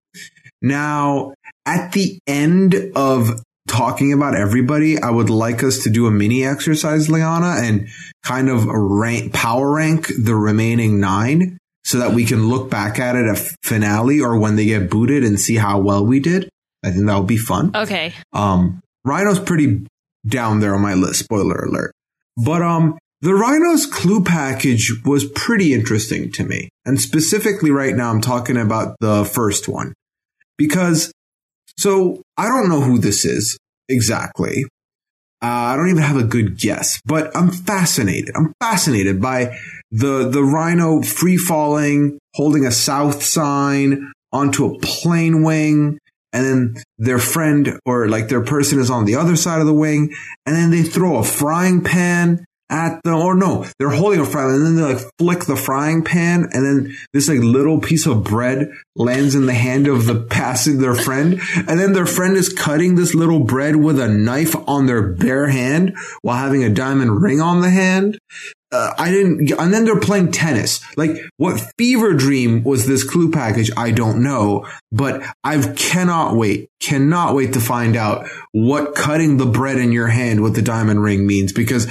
Now, at the end of talking about everybody, I would like us to do a mini exercise, Liana, and kind of rank, power rank the remaining nine so that we can look back at it at finale or when they get booted and see how well we did. I think that would be fun. Okay, Um, Rhino's pretty down there on my list. Spoiler alert. But um, the Rhino's clue package was pretty interesting to me, and specifically right now, I'm talking about the first one because. So I don't know who this is exactly. Uh, I don't even have a good guess, but I'm fascinated. I'm fascinated by the the rhino free falling, holding a south sign onto a plane wing, and then their friend or like their person is on the other side of the wing, and then they throw a frying pan at the, or no, they're holding a frying and then they like flick the frying pan and then this like little piece of bread lands in the hand of the passing their friend. And then their friend is cutting this little bread with a knife on their bare hand while having a diamond ring on the hand. Uh, I didn't, and then they're playing tennis. Like, what fever dream was this clue package? I don't know, but I cannot wait, cannot wait to find out what cutting the bread in your hand with the diamond ring means because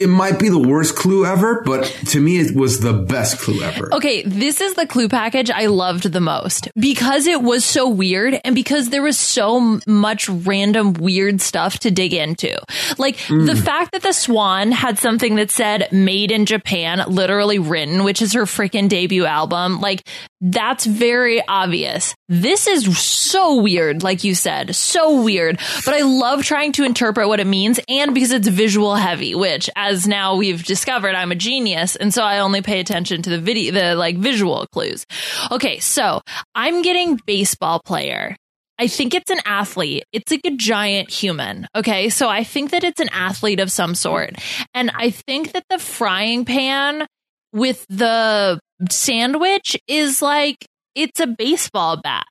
it might be the worst clue ever, but to me, it was the best clue ever. Okay, this is the clue package I loved the most because it was so weird and because there was so much random weird stuff to dig into. Like mm. the fact that the swan had something that said made in Japan, literally written, which is her freaking debut album. Like that's very obvious. This is so weird, like you said, so weird. But I love trying to interpret what it means and because it's visual heavy, which as now we've discovered, I'm a genius. And so I only pay attention to the video, the like visual clues. Okay. So I'm getting baseball player. I think it's an athlete. It's like a giant human. Okay. So I think that it's an athlete of some sort. And I think that the frying pan with the sandwich is like it's a baseball bat.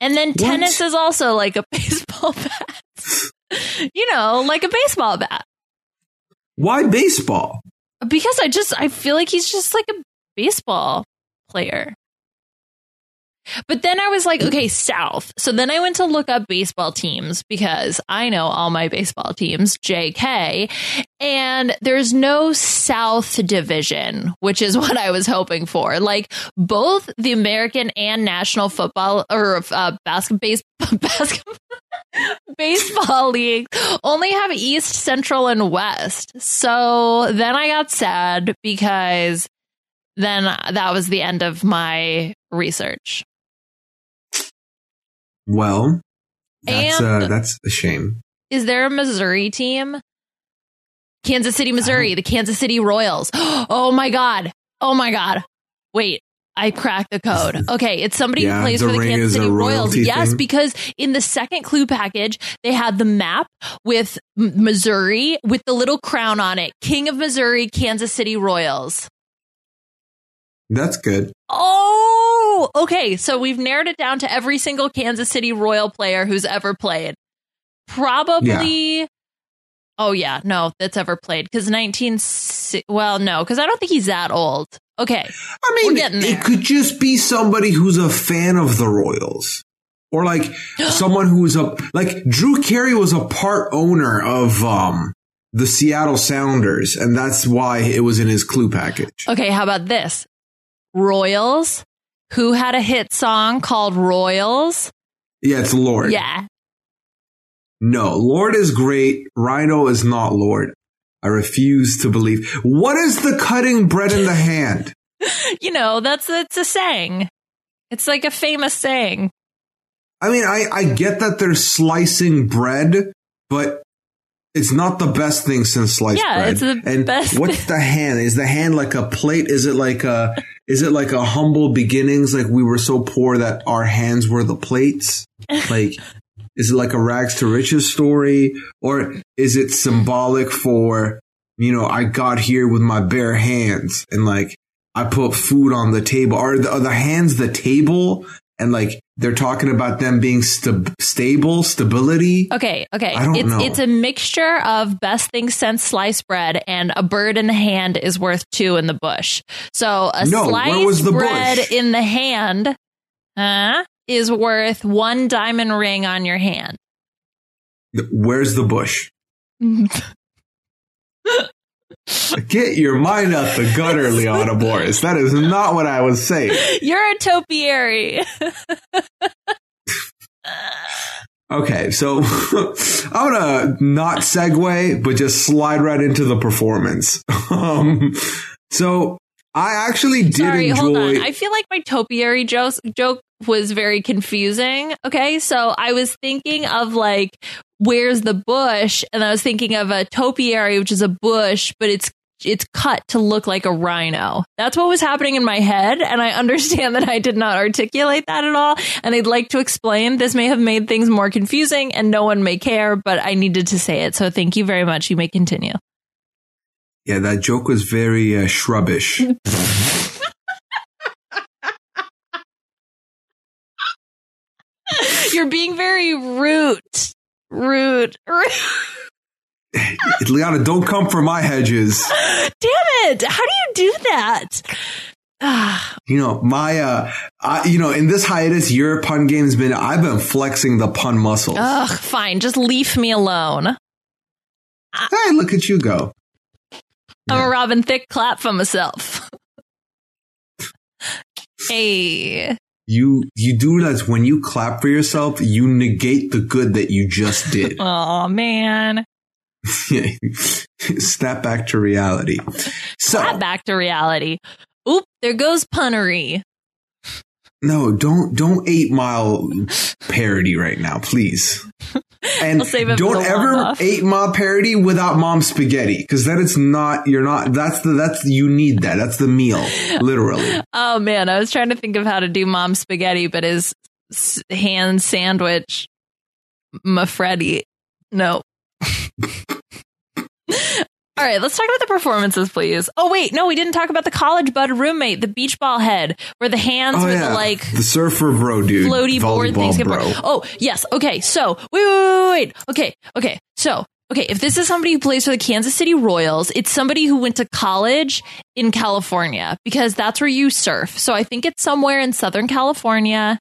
And then what? tennis is also like a baseball bat. you know, like a baseball bat. Why baseball? Because I just I feel like he's just like a baseball player. But then I was like, okay, South. So then I went to look up baseball teams because I know all my baseball teams, JK, and there's no South division, which is what I was hoping for. Like both the American and National Football or uh, basket, base, basketball, baseball league only have East, Central, and West. So then I got sad because then that was the end of my research. Well, that's uh, that's a shame. Is there a Missouri team? Kansas City, Missouri, the Kansas City Royals. Oh my god. Oh my god. Wait, I cracked the code. Okay, it's somebody yeah, who plays for the Kansas City Royals. Yes, because in the second clue package, they had the map with Missouri with the little crown on it. King of Missouri, Kansas City Royals. That's good. Oh, okay. So we've narrowed it down to every single Kansas City Royal player who's ever played. Probably. Yeah. Oh yeah, no, that's ever played because 19. Well, no, because I don't think he's that old. Okay, I mean, it could just be somebody who's a fan of the Royals, or like someone who's a like Drew Carey was a part owner of um the Seattle Sounders, and that's why it was in his clue package. Okay, how about this? Royals, who had a hit song called Royals. Yeah, it's Lorde. Yeah. No, Lorde is great. Rhino is not Lorde. I refuse to believe. What is the cutting bread in the hand? you know, that's it's a saying. It's like a famous saying. I mean, I, I get that they're slicing bread, but it's not the best thing since sliced yeah, bread. It's the and best what's the hand? Is the hand like a plate? Is it like a is it like a humble beginnings? Like we were so poor that our hands were the plates? Like is it like a rags to riches story? Or is it symbolic for, you know, I got here with my bare hands and like I put food on the table? Are the, are the hands the table? And like they're talking about them being st- stable, stability. Okay, okay. I don't it's, know. It's a mixture of best thing since sliced bread and a bird in the hand is worth two in the bush. So a no, sliced bread bush? in the hand huh, is worth one diamond ring on your hand. Where's the bush? Get your mind out the gutter, Liana Boris. That is not what I was saying. You're a topiary. okay, so I'm gonna not segue, but just slide right into the performance. Um, so I actually did Sorry, enjoy. Hold on. I feel like my topiary joke, joke was very confusing. Okay. So I was thinking of like, where's the bush? And I was thinking of a topiary, which is a bush, but it's it's cut to look like a rhino. That's what was happening in my head. And I understand that I did not articulate that at all. And I'd like to explain this may have made things more confusing and no one may care, but I needed to say it. So thank you very much. You may continue. Yeah, that joke was very uh, shrubbish. You're being very rude. Rude. rude. Liana, don't come for my hedges. Damn it. How do you do that? Ah, You know, my, uh, I, you know, in this hiatus, your pun game's been, I've been flexing the pun muscles. Ugh, fine. Just leave me alone. hey, look at you go. I'm a Robin Thicke clap for myself. hey. You, you do realize when you clap for yourself, you negate the good that you just did. Oh, man. Snap back to reality. So, Clap back to reality. Oop, there goes punnery. no, don't, don't eight mile parody right now, please. And I'll save it don't ever eat mom parody without mom spaghetti because then it's not. You're not. That's the. That's you need that. That's the meal, literally. Oh, man. I was trying to think of how to do mom spaghetti, but his s- hand sandwich, Mafredi. No. All right, let's talk about the performances, please. Oh wait, no, we didn't talk about the college bud roommate, the beach ball head, where the hands Oh with yeah, the like the surfer bro, dude. floaty board things. get bro. Oh, yes. Okay. So, wait, wait, wait, wait. Okay. Okay. So, okay. If this is somebody who plays for the Kansas City Royals, it's somebody who went to college in California because that's where you surf. So, I think it's somewhere in Southern California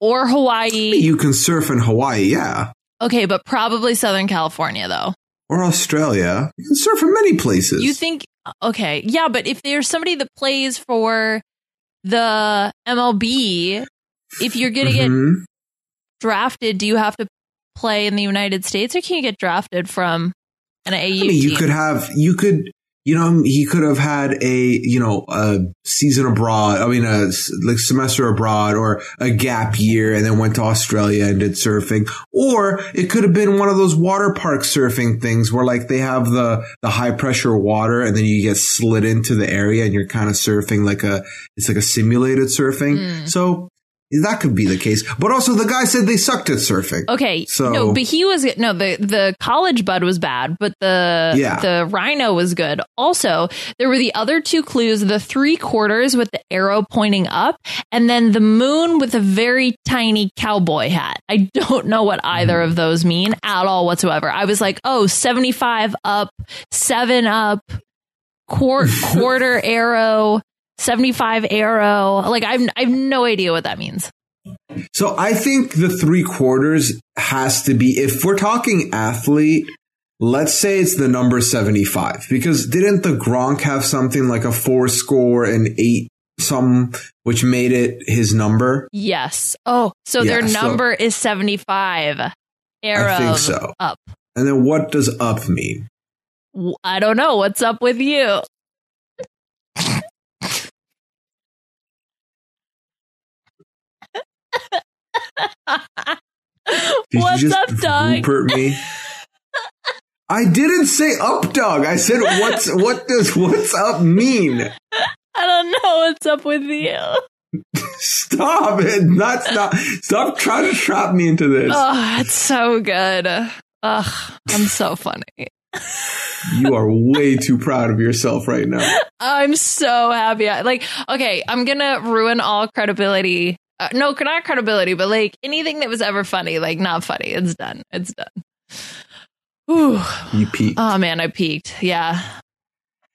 or Hawaii. You can surf in Hawaii, yeah, Okay. But probably Southern California, though. Or Australia. You can surf in many places. You think, okay. Yeah. But if there's somebody that plays for the MLB, if you're going to get Mhm. drafted, do you have to play in the United States, or can you get drafted from an AU I mean, you team? could have, you could, you know, he could have had a, you know, a season abroad. I mean, a like semester abroad or a gap year and then went to Australia and did surfing. Or it could have been one of those water park surfing things where like they have the, the high pressure water and then you get slid into the area and you're kind of surfing like a, it's like a simulated surfing. Mm. So that could be the case. But also the guy said they sucked at surfing. okay, So- no, but he was no the the college bud was bad, but the Yeah. the rhino was good. Also, there were the other two clues: the three quarters with the arrow pointing up, and then the moon with a very tiny cowboy hat. I don't know what either Mm-hmm. of those mean at all whatsoever. I was like, oh, 75 up, seven up, quar- quarter arrow. 75 arrow. Like I've I've no idea what that means. So I think the three quarters has to be, if we're talking athlete, let's say it's the number 75 because didn't the Gronk have something like a four score and eight some, which made it his number? Yes. Oh, so Yeah, their so- number is 75. Arrow I think so. up. And then what does up mean? I don't know. What's up with you? What's up, dog? Rupert me? I didn't say up dog. I said what's what does what's up mean? I don't know what's up with you. Stop it. Not stop stop trying to trap me into this. Oh, it's so good. Ugh, I'm so funny. You are way too proud of yourself right now. I'm so happy. I, like, okay, I'm gonna ruin all credibility. Uh, no, not credibility, but like anything that was ever funny, like not funny. It's done. It's done. Whew. You peaked. Oh man, I peaked. Yeah.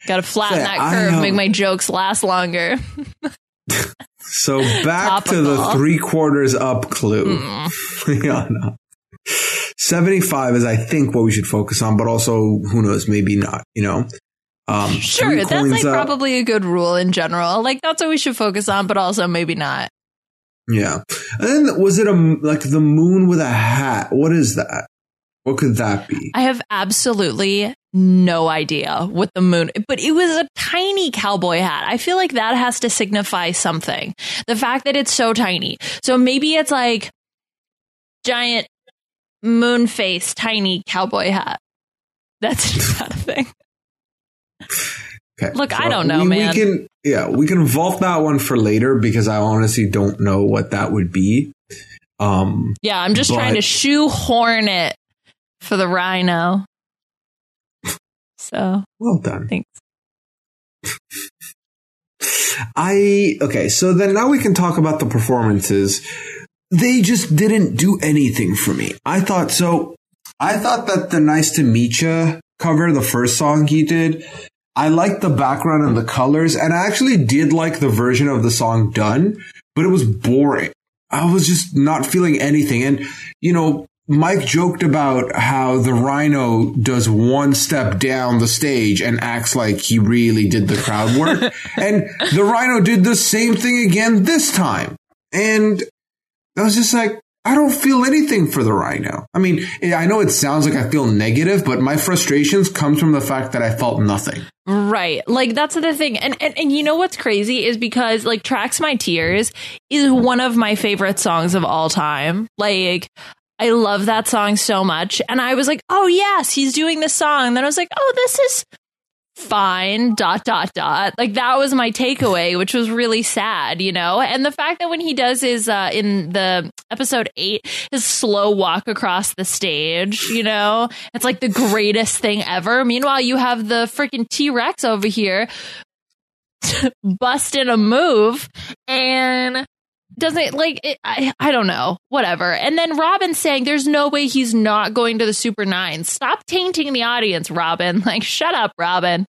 Got to flatten that curve, make my jokes last longer. So back to the three quarters up clue. Mm. yeah, no. 75 is, I think, what we should focus on, but also, who knows, maybe not, you know? Um, Sure, that's like up. probably a good rule in general. Like that's what we should focus on, but also maybe not. Yeah. And then was it a, like the moon with a hat? What is that? What could that be? I have absolutely no idea what the moon, but it was a tiny cowboy hat. I feel like that has to signify something. The fact that it's so tiny. So maybe it's like giant moon face, tiny cowboy hat. That's not a thing. Okay. Look, I don't know, we, man. We can, yeah, we can vault that one for later because I honestly don't know what that would be. Um, Yeah, I'm just But- trying to shoehorn it for the rhino. So Well done. thanks. I okay, so then now we can talk about the performances. They just didn't do anything for me. I thought so. I thought that the "Nice to Meet You" cover, the first song he did, I liked the background and the colors, and I actually did like the version of the song done, but it was boring. I was just not feeling anything, and you know, Mike joked about how the rhino does one step down the stage and acts like he really did the crowd work. and the rhino did the same thing again this time. And I was just like, I don't feel anything for the rhino. I mean, I know it sounds like I feel negative, but my frustrations comes from the fact that I felt nothing. Right. Like that's the thing. And, and and you know what's crazy is because like Tracks My Tears is one of my favorite songs of all time. Like I love that song so much. And I was like, oh yes, he's doing this song. And then I was like, oh, this is fine dot dot dot. Like that was my takeaway which was really sad you know? And the fact that when he does his uh in the episode 8 his slow walk across the stage you know? It's like the greatest thing ever. Meanwhile you have the freaking t-rex over here busting a move and doesn't like it, I, I don't know whatever. And then robin saying there's no way he's not going to the super nine. Stop tainting the audience robin. Like shut up robin.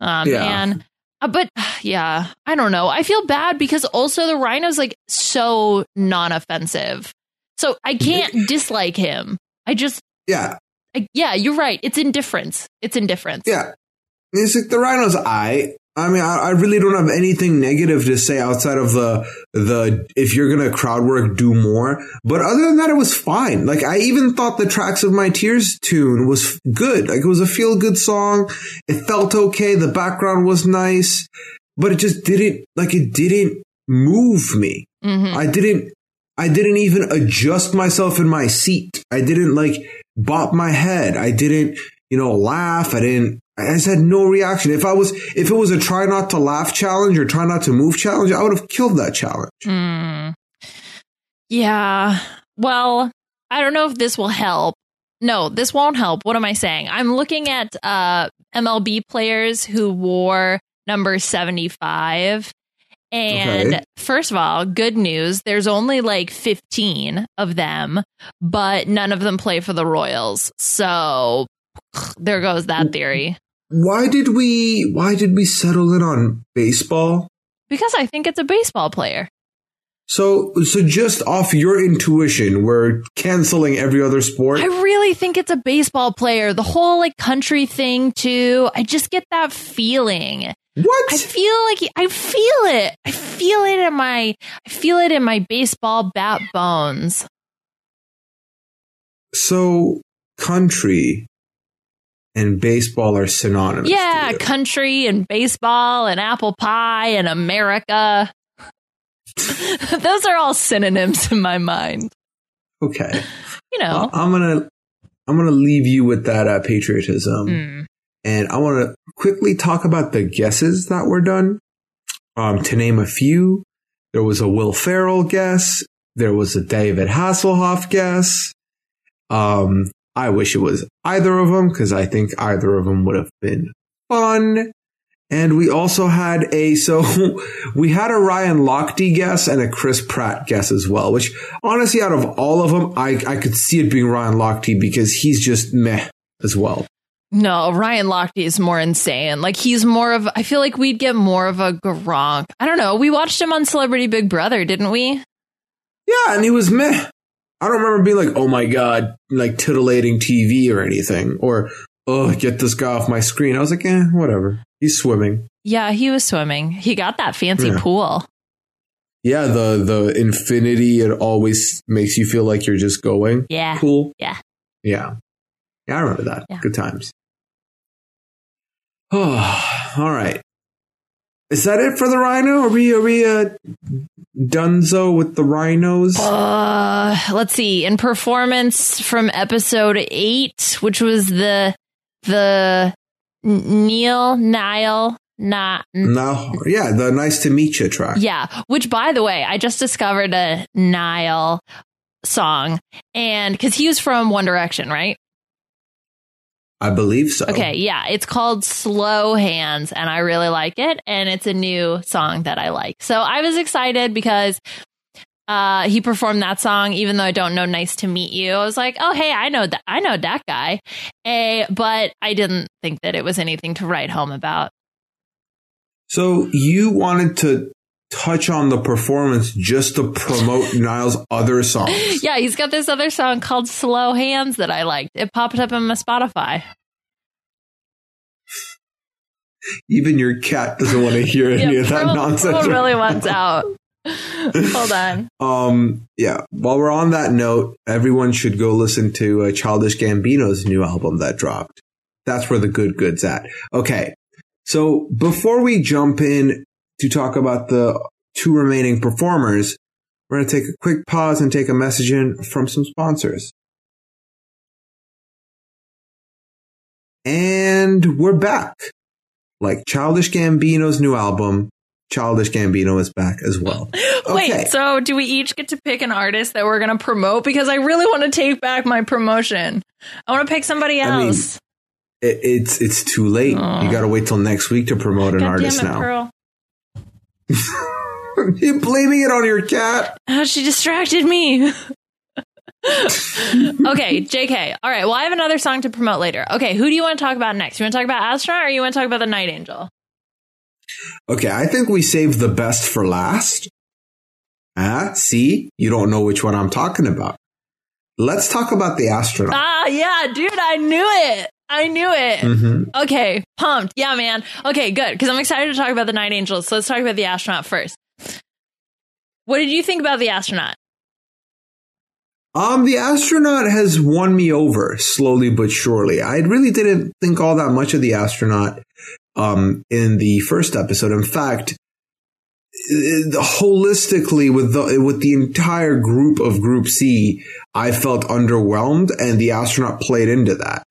Um Yeah. and uh, but yeah i don't know. I feel bad because also the rhino's like so non-offensive. So i can't dislike him. I just Yeah. I, yeah you're right. It's indifference. It's indifference. Yeah. It's like the rhino's eye. I mean, I, I really don't have anything negative to say outside of the the if you're gonna crowd work, do more. But other than that, it was fine. Like I even thought the tracks of my tears tune was good. Like it was a feel good song. It felt okay. The background was nice, but it just didn't like it didn't move me. Mhm. I didn't I didn't even adjust myself in my seat. I didn't like bop my head. I didn't, you know, laugh. I didn't I just had no reaction. If I was if it was a try not to laugh challenge or try not to move challenge, I would have killed that challenge. Mm. Yeah. Well, I don't know if this will help. No, this won't help. What am I saying? I'm looking at uh, MLB players who wore number 75. And Okay. first of all, good news. There's only like 15 of them, but none of them play for the Royals. So there goes that theory. Why did we why did we settle in on baseball? Because I think it's a baseball player. So so just off your intuition, we're canceling every other sport. I really think it's a baseball player. The whole like country thing too. I just get that feeling. what? I feel like I feel it. I feel it in my I feel it in my baseball bat bones. so country and baseball are synonymous. Yeah, to country and baseball and apple pie and America. Those are all synonyms in my mind. Okay. You know. I'm gonna I'm gonna leave you with that uh, patriotism, Mm. and I want to quickly talk about the guesses that were done. Um, to name a few, there was a Will Ferrell guess, there was a David Hasselhoff guess. Um, I wish it was either of them because I think either of them would have been fun. And we also had a, so we had a Ryan Lochte guess and a Chris Pratt guess as well, which honestly, out of all of them, I, I could see it being Ryan Lochte because he's just meh as well. No, Ryan Lochte is more insane. Like he's more of I feel like we'd get more of a Gronk. I don't know. We watched him on Celebrity Big Brother, didn't we? Yeah, and he was meh. I don't remember being like, oh my God, like titillating TV or anything, or, oh, get this guy off my screen. I was like, eh, whatever. He's swimming. Yeah, he was swimming. He got that fancy Yeah. pool. Yeah, the, the infinity, it always makes you feel like you're just going. Yeah. Cool. Yeah. Yeah. Yeah, I remember that. Yeah. Good times. Oh, all right. Is that it for the rhino? Are we are we uh dunzo with the rhinos? Uh, let's see. In performance from episode 8, which was the the Neil Niall not no. Yeah, the nice to meet you track. Yeah, which by the way, I just discovered a Niall song and cuz he was from One Direction, right? I believe so. Okay, yeah, it's called Slow Hands, and I really like it. And it's a new song that I like. So I was excited because uh, he performed that song, even though I don't know "Nice to Meet You." I was like, "Oh, hey, I know that. I know that guy," a, but I didn't think that it was anything to write home about. So you wanted to touch on the performance just to promote Niall's other songs. Yeah, he's got this other song called "Slow Hands" that I liked. It popped up on my Spotify. Even your cat doesn't want to hear any Yeah, of that Pearl- nonsense. Pearl really wants out. Hold on. Um, yeah. While we're on that note, everyone should go listen to uh, Childish Gambino's new album that dropped. That's where the good good's at. Okay. So before we jump in to talk about the two remaining performers, we're going to take a quick pause and take a message in from some sponsors. And we're back. Like Childish Gambino's new album, Childish Gambino is back as well. Okay. Wait, so do we each get to pick an artist that we're going to promote? Because I really want to take back my promotion. I want to pick somebody I mean, else. It, it's it's too late. You got to wait till next week to promote an God artist it, now. Pearl. You're blaming it on your cat. Oh, she distracted me. okay, JK. All right. Well, I have another song to promote later. Okay, who do you want to talk about next? You want to talk about Astronaut or you want to talk about the Night Angel? Okay, I think we saved the best for last. Ah, see, you don't know which one I'm talking about. Let's talk about the astronaut. Ah, yeah, dude, I knew it. I knew it. hmm Okay, pumped. Yeah, man. Okay, good. Because I'm excited to talk about the Night Angels. So let's talk about the astronaut first. What did you think about the astronaut? Um, the astronaut has won me over slowly but surely. I really didn't think all that much of the astronaut um, in the first episode. In fact, eh, holistically with the with the entire group of Group C, I felt underwhelmed, and the astronaut played into that.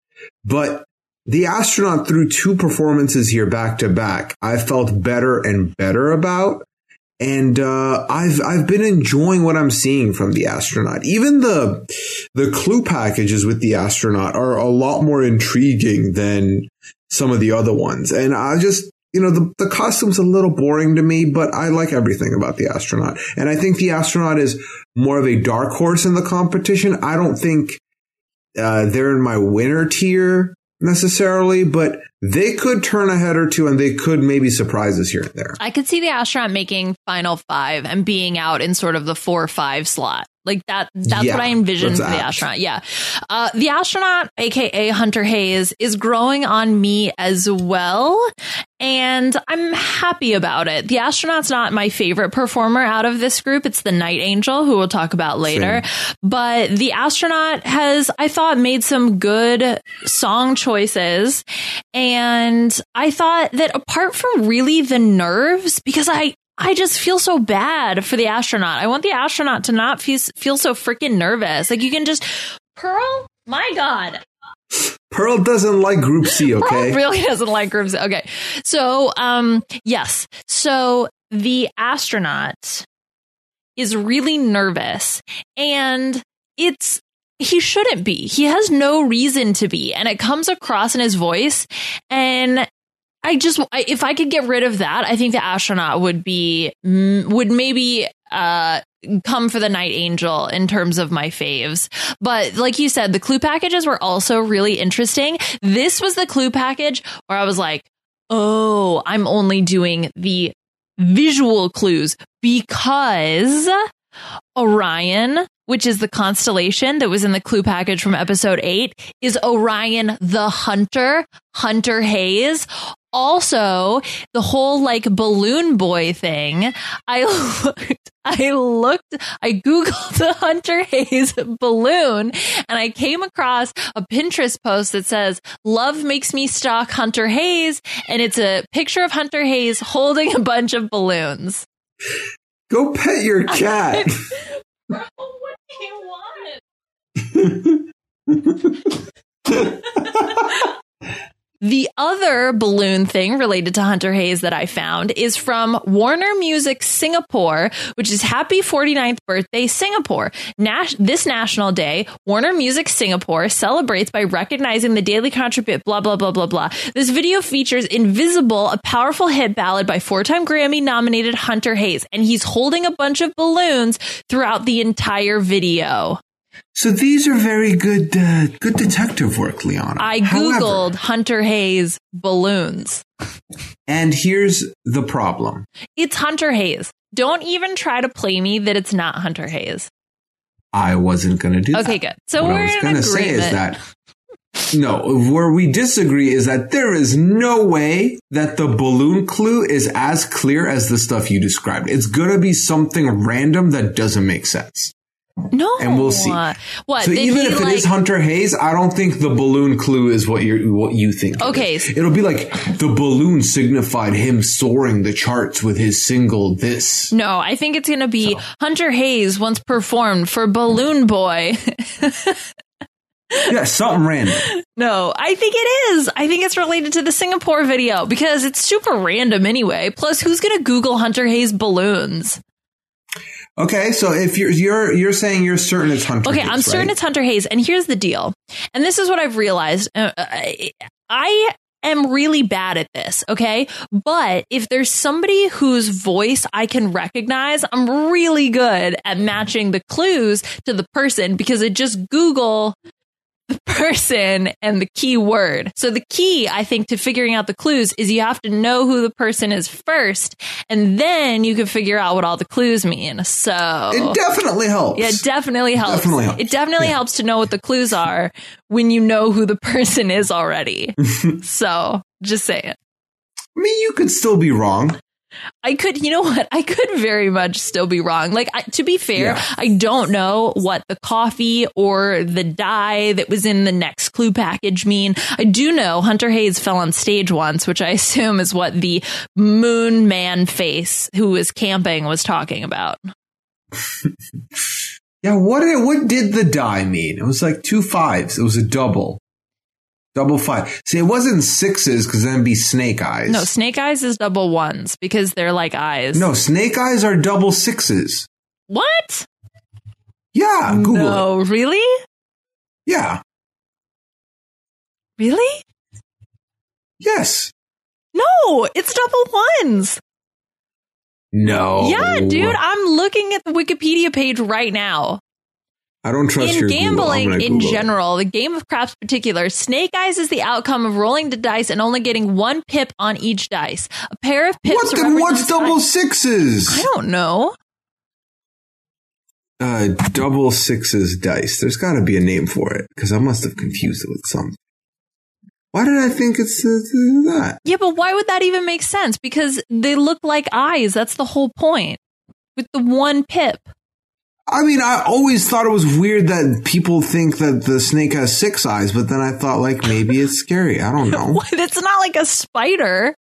But the astronaut through two performances here back to back, I felt better and better about. And uh, I've I've been enjoying what I'm seeing from the astronaut. Even the the clue packages with the astronaut are a lot more intriguing than some of the other ones. And I just you know the the costume's a little boring to me, but I like everything about the astronaut. And I think the astronaut is more of a dark horse in the competition. I don't think uh, they're in my winner tier necessarily, but they could turn a head or two and they could maybe surprise us here and there. I could see the astronaut making final five and being out in sort of the four five slot. Like that, that's Yeah, what I envision that's for the astronaut. Yeah. Uh, the astronaut, aka Hunter Hayes, is growing on me as well. And I'm happy about it. The astronaut's not my favorite performer out of this group. It's the Night Angel, who we'll talk about later. But the astronaut has, I thought, made some good song choices. And I thought that apart from really the nerves, because I, I just feel so bad for the astronaut. I want the astronaut to not feel, feel so freaking nervous. Like you can just, Pearl, my God, Pearl doesn't like Group C, Pearl okay? really doesn't like groups. Okay. So, um, yes. So the astronaut is really nervous and it's, he shouldn't be. He has no reason to be. And it comes across in his voice. And I just, I, if I could get rid of that, I think the astronaut would be, mm, would maybe, uh, come for the night angel in terms of my faves. But like you said, the clue packages were also really interesting. This was the clue package where I was like, oh, I'm only doing the visual clues because Orion, which is the constellation that was in the clue package from episode eight, is Orion the Hunter, Hunter Hayes. Also, the whole like balloon boy thing. I looked, I looked, I Googled the Hunter Hayes balloon and I came across a Pinterest post that says, Love makes me stalk Hunter Hayes. And it's a picture of Hunter Hayes holding a bunch of balloons. Go pet your cat. Bro, what do you want? The other balloon thing related to Hunter Hayes that I found is from Warner Music Singapore, which is happy 49th birthday Singapore. Nas- this national day, Warner Music Singapore celebrates by recognizing the daily contribute, blah, blah, blah, blah, blah. This video features Invisible, a powerful hit ballad by four time Grammy nominated Hunter Hayes, and he's holding a bunch of balloons throughout the entire video. So these are very good, uh, good detective work, Liana. I However- Googled Hunter Hayes balloons. and here's the problem. It's Hunter Hayes. Don't even try to play me that it's not Hunter Hayes. I wasn't going to do that. Okay, good. So what we're I was gonna say is that no, where we disagree is that there is no way that the balloon clue is as clear as the stuff you described. It's going to be something random that doesn't make sense. No, and we'll see. What? So even if it like, is Hunter Hayes, I don't think the balloon clue is what you what you think. Okay. is. it'll be like the balloon signified him soaring the charts with his single "This." No, I think it's going to be Hunter Hayes once performed for Balloon Boy. Yeah, something random. no, I think it is. I think it's related to the Singapore video because it's super random anyway. Plus, who's going to Google Hunter Hayes balloons? Okay, so if you're you're you're saying you're certain it's Hunter. Okay, Hayes, I'm certain right? it's Hunter Hayes. And here's the deal. And this is what I've realized. Uh, I, I am really bad at this, okay? But if there's somebody whose voice I can recognize, I'm really good at matching the clues to the person because I just Google the person and the key word. So the key, I think, to figuring out the clues is you have to know who the person is first, and then you can figure out what all the clues mean. So It definitely helps. yeah, it definitely helps. Definitely helps. It definitely Yeah. helps to know what the clues are when you know who the person is already. so just say it. I mean, you could still be wrong. I could, you know what? I could very much still be wrong. Like, I, to be fair, Yeah. I don't know what the coffee or the dye that was in the next clue package mean. I do know Hunter Hayes fell on stage once, which I assume is what the moon man face who was camping was talking about. Yeah, what did what did the die mean? It was like two fives. It was a double. Double five. See, it wasn't sixes because then it'd be snake eyes. No, snake eyes is double ones because they're like eyes. No, snake eyes are double sixes. What? Yeah, Google it. no, really? Yeah. Really? Yes. No, it's double ones. No. Yeah, dude, I'm looking at the Wikipedia page right now. I don't trust in your gambling in Google general, the game of craps particular, snake eyes is the outcome of rolling the dice and only getting one pip on each dice. A pair of pips. What then? What's double sixes? I don't know. Uh, double sixes dice. There's got to be a name for it because I must have confused it with something. Why did I think it's uh, that? Yeah, but why would that even make sense? Because they look like eyes. That's the whole point. With the one pip. I mean, I always thought it was weird that people think that the snake has six eyes, but then I thought like maybe it's scary. I don't know. It's not like a spider,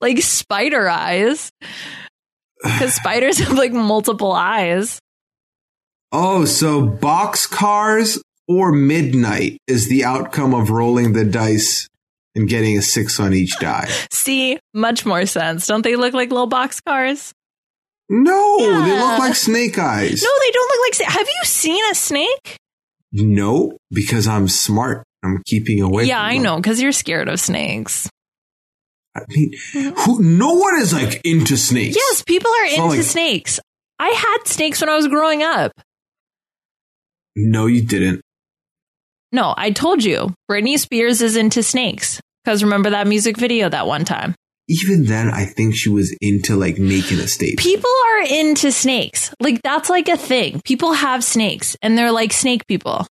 like spider eyes. Because spiders have like multiple eyes. Oh, so boxcars or midnight is the outcome of rolling the dice and getting a six on each die. See, much more sense. Don't they look like little box cars? No, they look like snake eyes. No, they don't look like. sa- Have you seen a snake? No, because I'm smart. I'm keeping away. yeah, I them. know, because you're scared of snakes. I mean, who? No one is like into snakes. Yes, people are It's into like- snakes. I had snakes when I was growing up. No, you didn't. No, I told you. Britney Spears is into snakes. Because remember that music video that one time? Even then, I think she was into like making a statement. People are into snakes. Like, that's like a thing. People have snakes and they're like snake people.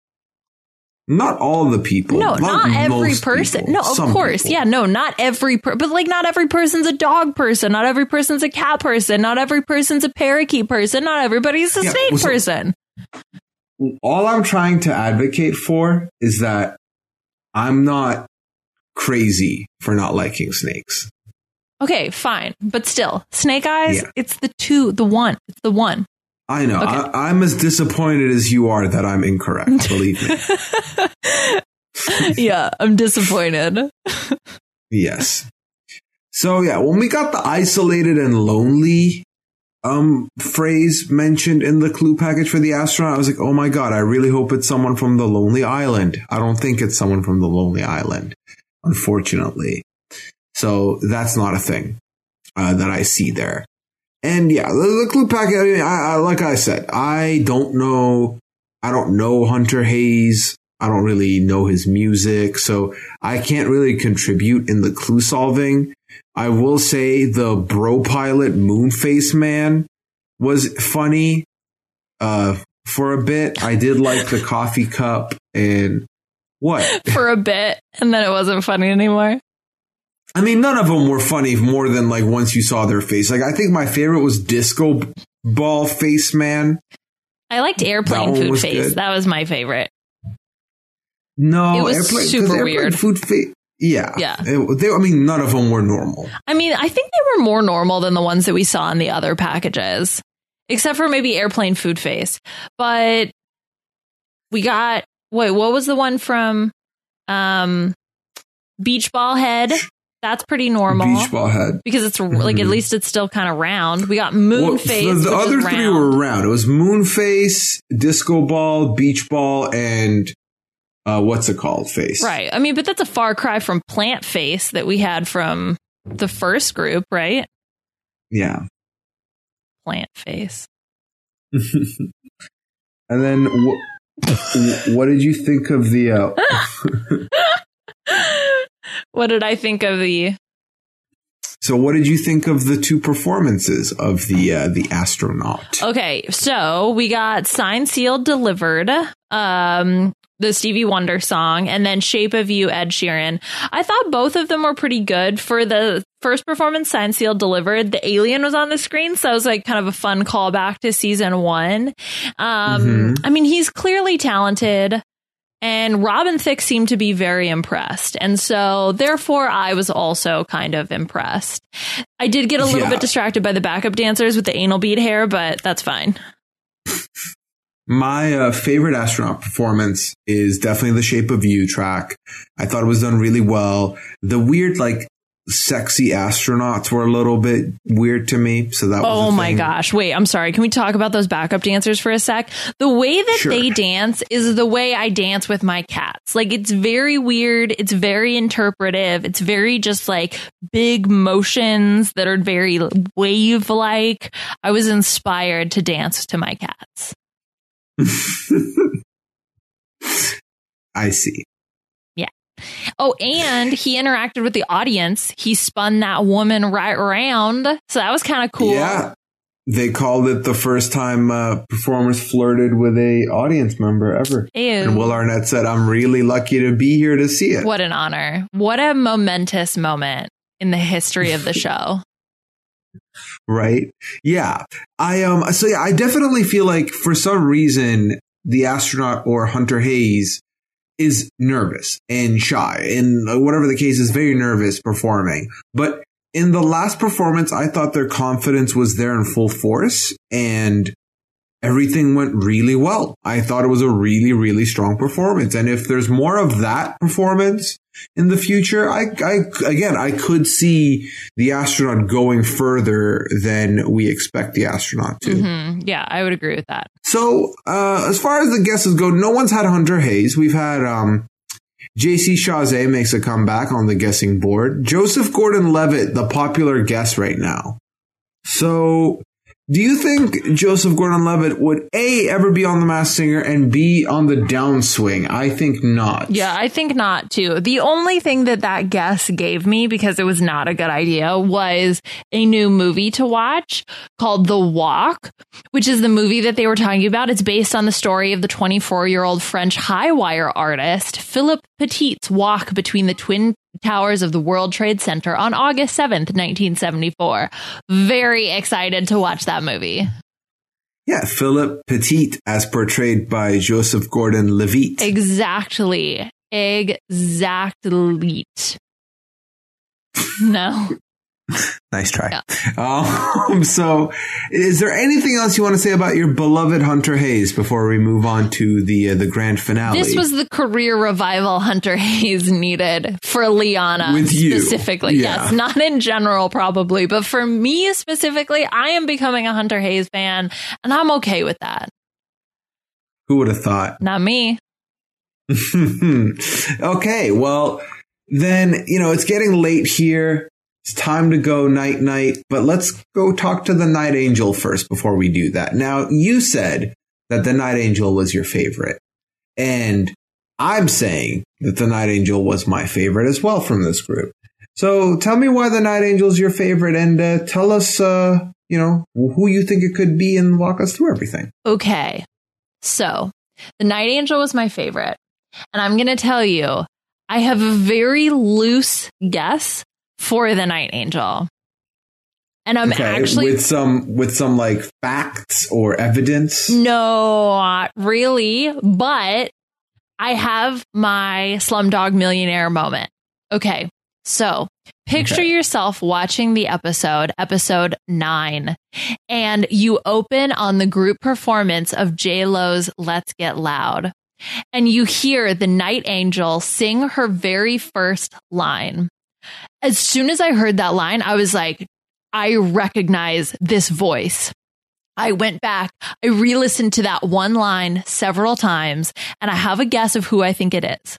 Not all the people. No, not every person. people. No, of Some course. people. Yeah, no, not every per- but like not every person's a dog person, not every person's a cat person, not every person's a parakeet person, not everybody's a Yeah, snake well, so- person. All I'm trying to advocate for is that I'm not crazy for not liking snakes. Okay, fine. But still, snake eyes, Yeah. it's the two, the one. It's the one. I know. Okay. I, I'm as disappointed as you are that I'm incorrect. Believe me. yeah, I'm disappointed. Yes. So yeah, when we got the isolated and lonely um phrase mentioned in the clue package for the astronaut, I was like, oh my god, I really hope it's someone from the Lonely Island. I don't think it's someone from the Lonely Island, unfortunately. So that's not a thing uh, that I see there. And yeah, the, the clue packet. I mean, I, I, like I said, I don't know. I don't know Hunter Hayes. I don't really know his music, so I can't really contribute in the clue solving. I will say the bro pilot Moonface Man was funny uh, for a bit. I did like the coffee cup and what for a bit, and then it wasn't funny anymore. I mean, none of them were funny more than like once you saw their face. Like, I think my favorite was Disco Ball Face Man. I liked Airplane Food Face. Good. That was my favorite. No, it was airplane, super airplane weird. Food face. Yeah, yeah. It, they, I mean, none of them were normal. I mean, I think they were more normal than the ones that we saw in the other packages, except for maybe Airplane Food Face. But we got wait, what was the one from um, Beach Ball Head? That's pretty normal. Beach ball head. Because it's mm-hmm. like at least it's still kind of round. We got moon well, face. The, the other three round. were round. It was moon face, disco ball, beach ball, and uh, what's it called? Face. Right. I mean, but that's a far cry from plant face that we had from the first group, right? Yeah. Plant face. and then what? what did you think of the? Uh, what did I think of the? So, what did you think of the two performances of the uh, the astronaut? Okay, so we got signed, sealed, delivered. Um, the Stevie Wonder song, and then Shape of You, Ed Sheeran. I thought both of them were pretty good for the first performance. Signed, sealed, delivered. The alien was on the screen, so it was like kind of a fun callback to season one. Um, mm-hmm. I mean, he's clearly talented. And Robin Thicke seemed to be very impressed. And so, therefore, I was also kind of impressed. I did get a little yeah. bit distracted by the backup dancers with the anal bead hair, but that's fine. My uh, favorite astronaut performance is definitely the Shape of You track. I thought it was done really well. The weird, like, sexy astronauts were a little bit weird to me. So that was Oh my gosh. Wait, I'm sorry. Can we talk about those backup dancers for a sec? The way that sure. they dance is the way I dance with my cats. Like it's very weird. It's very interpretive. It's very just like big motions that are very wave like. I was inspired to dance to my cats. I see. Oh, and he interacted with the audience. He spun that woman right around. So that was kind of cool. Yeah. They called it the first time uh, performers flirted with a audience member ever. Ew. And Will Arnett said, "I'm really lucky to be here to see it." What an honor! What a momentous moment in the history of the show. right? Yeah. I um. So yeah, I definitely feel like for some reason the astronaut or Hunter Hayes is nervous and shy and whatever the case is very nervous performing. But in the last performance, I thought their confidence was there in full force and everything went really well. I thought it was a really, really strong performance. And if there's more of that performance in the future, I, I, again, I could see the astronaut going further than we expect the astronaut to. Mm-hmm. Yeah, I would agree with that. So, uh, as far as the guesses go, no one's had Hunter Hayes. We've had, um, JC Chasez makes a comeback on the guessing board. Joseph Gordon-Levitt, the popular guess right now. So do you think Joseph Gordon-Levitt would A ever be on The Masked Singer and B on the downswing? I think not. Yeah, I think not too. The only thing that that guess gave me because it was not a good idea was a new movie to watch called The Walk, which is the movie that they were talking about. It's based on the story of the 24-year-old French high wire artist Philip Petit's walk between the twin towers of the World Trade Center on August 7th, 1974. Very excited to watch that movie. Yeah, Philip Petit as portrayed by Joseph Gordon-Levitt. Exactly. Exactly. No. Nice try. Um, so, is there anything else you want to say about your beloved Hunter Hayes before we move on to the uh, the grand finale? This was the career revival Hunter Hayes needed for Liana With you. specifically. Yeah. Yes, not in general probably, but for me specifically, I am becoming a Hunter Hayes fan and I'm okay with that. Who would have thought? Not me. okay, well, then, you know, it's getting late here. It's time to go night night, but let's go talk to the Night Angel first before we do that. Now, you said that the Night Angel was your favorite, and I'm saying that the Night Angel was my favorite as well from this group. So tell me why the Night Angel is your favorite and uh, tell us, uh, you know, who you think it could be and walk us through everything. Okay. So, the Night Angel was my favorite. And I'm going to tell you, I have a very loose guess for the Night Angel. And I'm okay, actually with some with some like facts or evidence. No, not really. But I have my Slumdog Millionaire moment. Okay. So picture Okay. yourself watching the episode, episode nine, and you open on the group performance of J-Lo's Let's Get Loud. And you hear the night angel sing her very first line. As soon as I heard that line, I was like, I recognize this voice. I went back, I re listened to that one line several times, and I have a guess of who I think it is.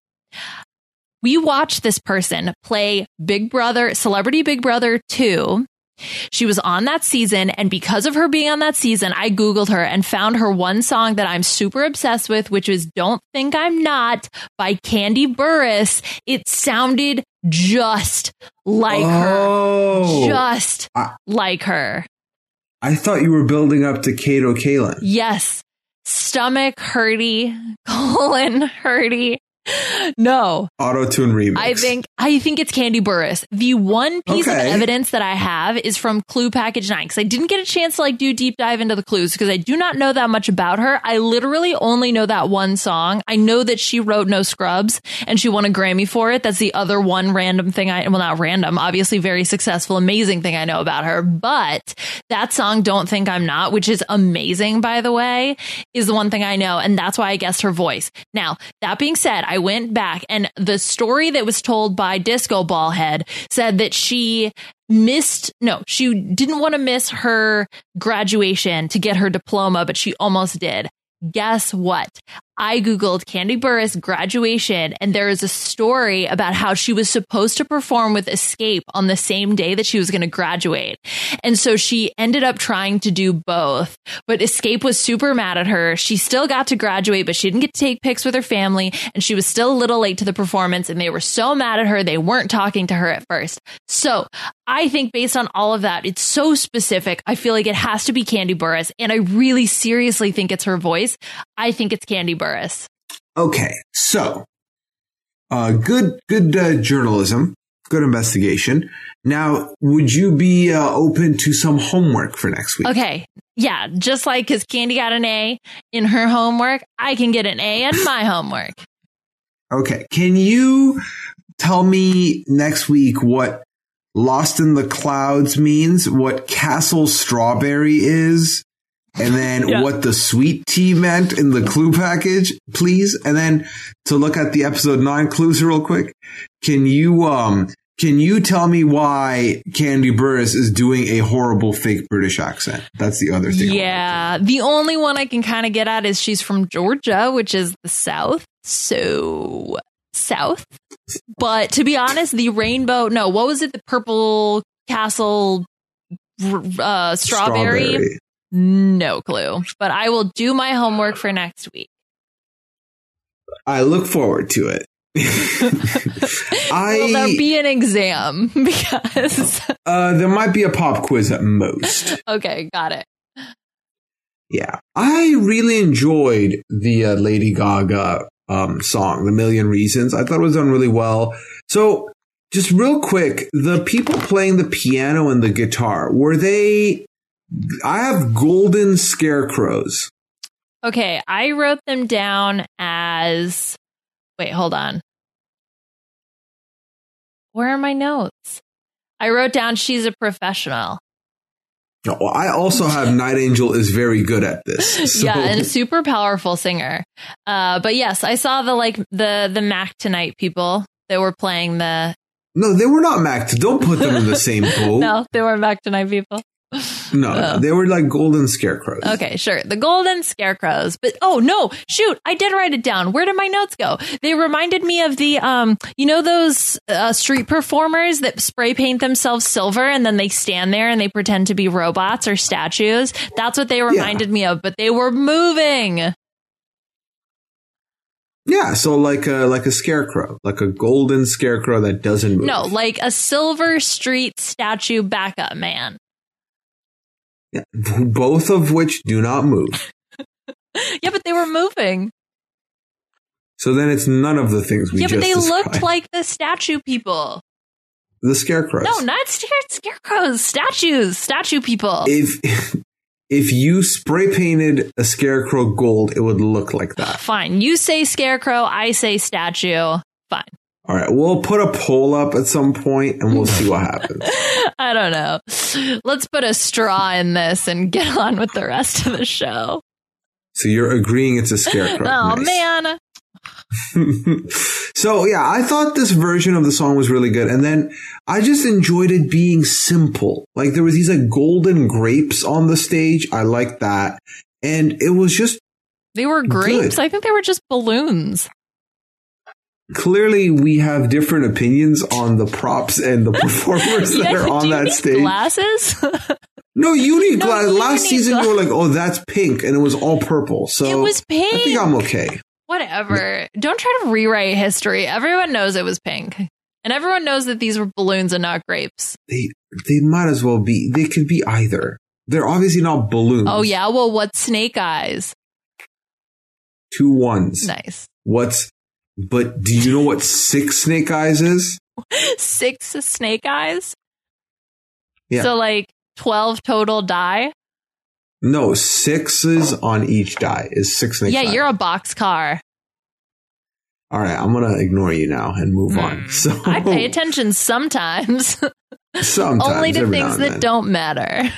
We watched this person play Big Brother, Celebrity Big Brother 2. She was on that season, and because of her being on that season, I Googled her and found her one song that I'm super obsessed with, which is Don't Think I'm Not by Kandi Burruss. It sounded just like her. oh, Just I- like her. I thought you were building up to Kato Kaelin. Yes. Stomach hurty, colon hurty. No, Auto tune remix. I think I think it's Kandi Burruss. The one piece Okay. of evidence that I have is from Clue Package Nine because I didn't get a chance to like do deep dive into the clues because I do not know that much about her. I literally only know that one song. I know that she wrote No Scrubs and she won a Grammy for it. That's the other one random thing I well not random, obviously very successful, amazing thing I know about her. But that song Don't Think I'm Not, which is amazing by the way, is the one thing I know and that's why I guessed her voice. Now, that being said, I went back and the story that was told by Disco Ballhead said that she missed no, she didn't want to miss her graduation to get her diploma, but she almost did. Guess what? I Googled Kandi Burruss graduation, and there is a story about how she was supposed to perform with Xscape on the same day that she was going to graduate. And so she ended up trying to do both, but Xscape was super mad at her. She still got to graduate, but she didn't get to take pics with her family, and she was still a little late to the performance, and they were so mad at her, they weren't talking to her at first. So I think based on all of that, it's so specific. I feel like it has to be Kandi Burruss, and I really seriously think it's her voice. I think it's Kandi Burruss. Okay, so uh, good, good uh, journalism, good investigation. Now, would you be uh, open to some homework for next week? Okay. Yeah, just like because Kandi got an A in her homework, I can get an A in my homework. Okay, can you tell me next week what Lost in the Clouds means, what Castle Strawberry is, and then Yeah. what the sweet tea meant in the clue package, please? And then to look at the episode nine clues real quick, can you um can you tell me why Kandi Burruss is doing a horrible fake British accent? That's the other thing. I wanted to Yeah. The only one I can kind of get at is she's from Georgia, which is the South. So, South. But to be honest, the rainbow, no, what was it? The purple castle uh, strawberry? No clue. But I will do my homework for next week. I look forward to it. I Will there be an exam? Because, uh, there might be a pop quiz at most. okay, got it. Yeah, I really enjoyed the uh, Lady Gaga um, song, "The Million Reasons." I thought it was done really well. So, just real quick, the people playing the piano and the guitar were they? I have golden scarecrows. Okay, I wrote them down as. Wait, hold on. Where are my notes? I wrote down she's a professional. Well, I also have Night Angel is very good at this. So. Yeah, and a super powerful singer. Uh, but yes, I saw the like the the Mac tonight people that were playing the. no, they were not Mac. Don't put them in the same boat. No, they were Mac tonight people. No, Oh. they were like golden scarecrows. Okay, sure. The golden scarecrows. But oh no, shoot, I did write it down. Where did my notes go? They reminded me of the um, you know those uh, street performers that spray paint themselves silver and then they stand there and they pretend to be robots or statues. That's what they reminded me of, but they were moving. Yeah, so like a like a scarecrow, like a golden scarecrow that doesn't move. No, like a silver street statue backup man. Yeah, both of which do not move. Yeah, but they were moving. So then it's none of the things we yeah, just but they described. looked like the statue people. the scarecrows. No, not scare- scarecrows, statues, statue people. if if you spray painted a scarecrow gold, it would look like that. Fine. You say scarecrow, I say statue. Fine. All right, we'll put a poll up at some point and we'll see what happens. I don't know. Let's put a straw in this and get on with the rest of the show. So you're agreeing it's a scarecrow. Oh Nice. man. so yeah, I thought this version of the song was really good, and then I just enjoyed it being simple. Like there was these like golden grapes on the stage. I liked that, and it was just They were grapes. Good. I think they were just balloons. Clearly we have different opinions on the props and the performers that Yeah, are do on that stage. Glasses? No, you need No, glass. you Last season, gla- you were like, "Oh, that's pink," and it was all purple. So it was pink. I think. I'm okay. Whatever. Don't try to rewrite history. Everyone knows it was pink. And everyone knows that these were balloons and not grapes. They they might as well be. They could be either. They're obviously not balloons. Oh yeah, well what's snake eyes? two ones. Nice. What's? But do you know what six snake eyes is? Six snake eyes? Yeah. So like 12 total die? No, sixes on each die is six snake. yeah, eyes. you're a box car. All right, I'm gonna ignore you now and move on. So Hmm. I pay attention sometimes, sometimes only to things that don't matter.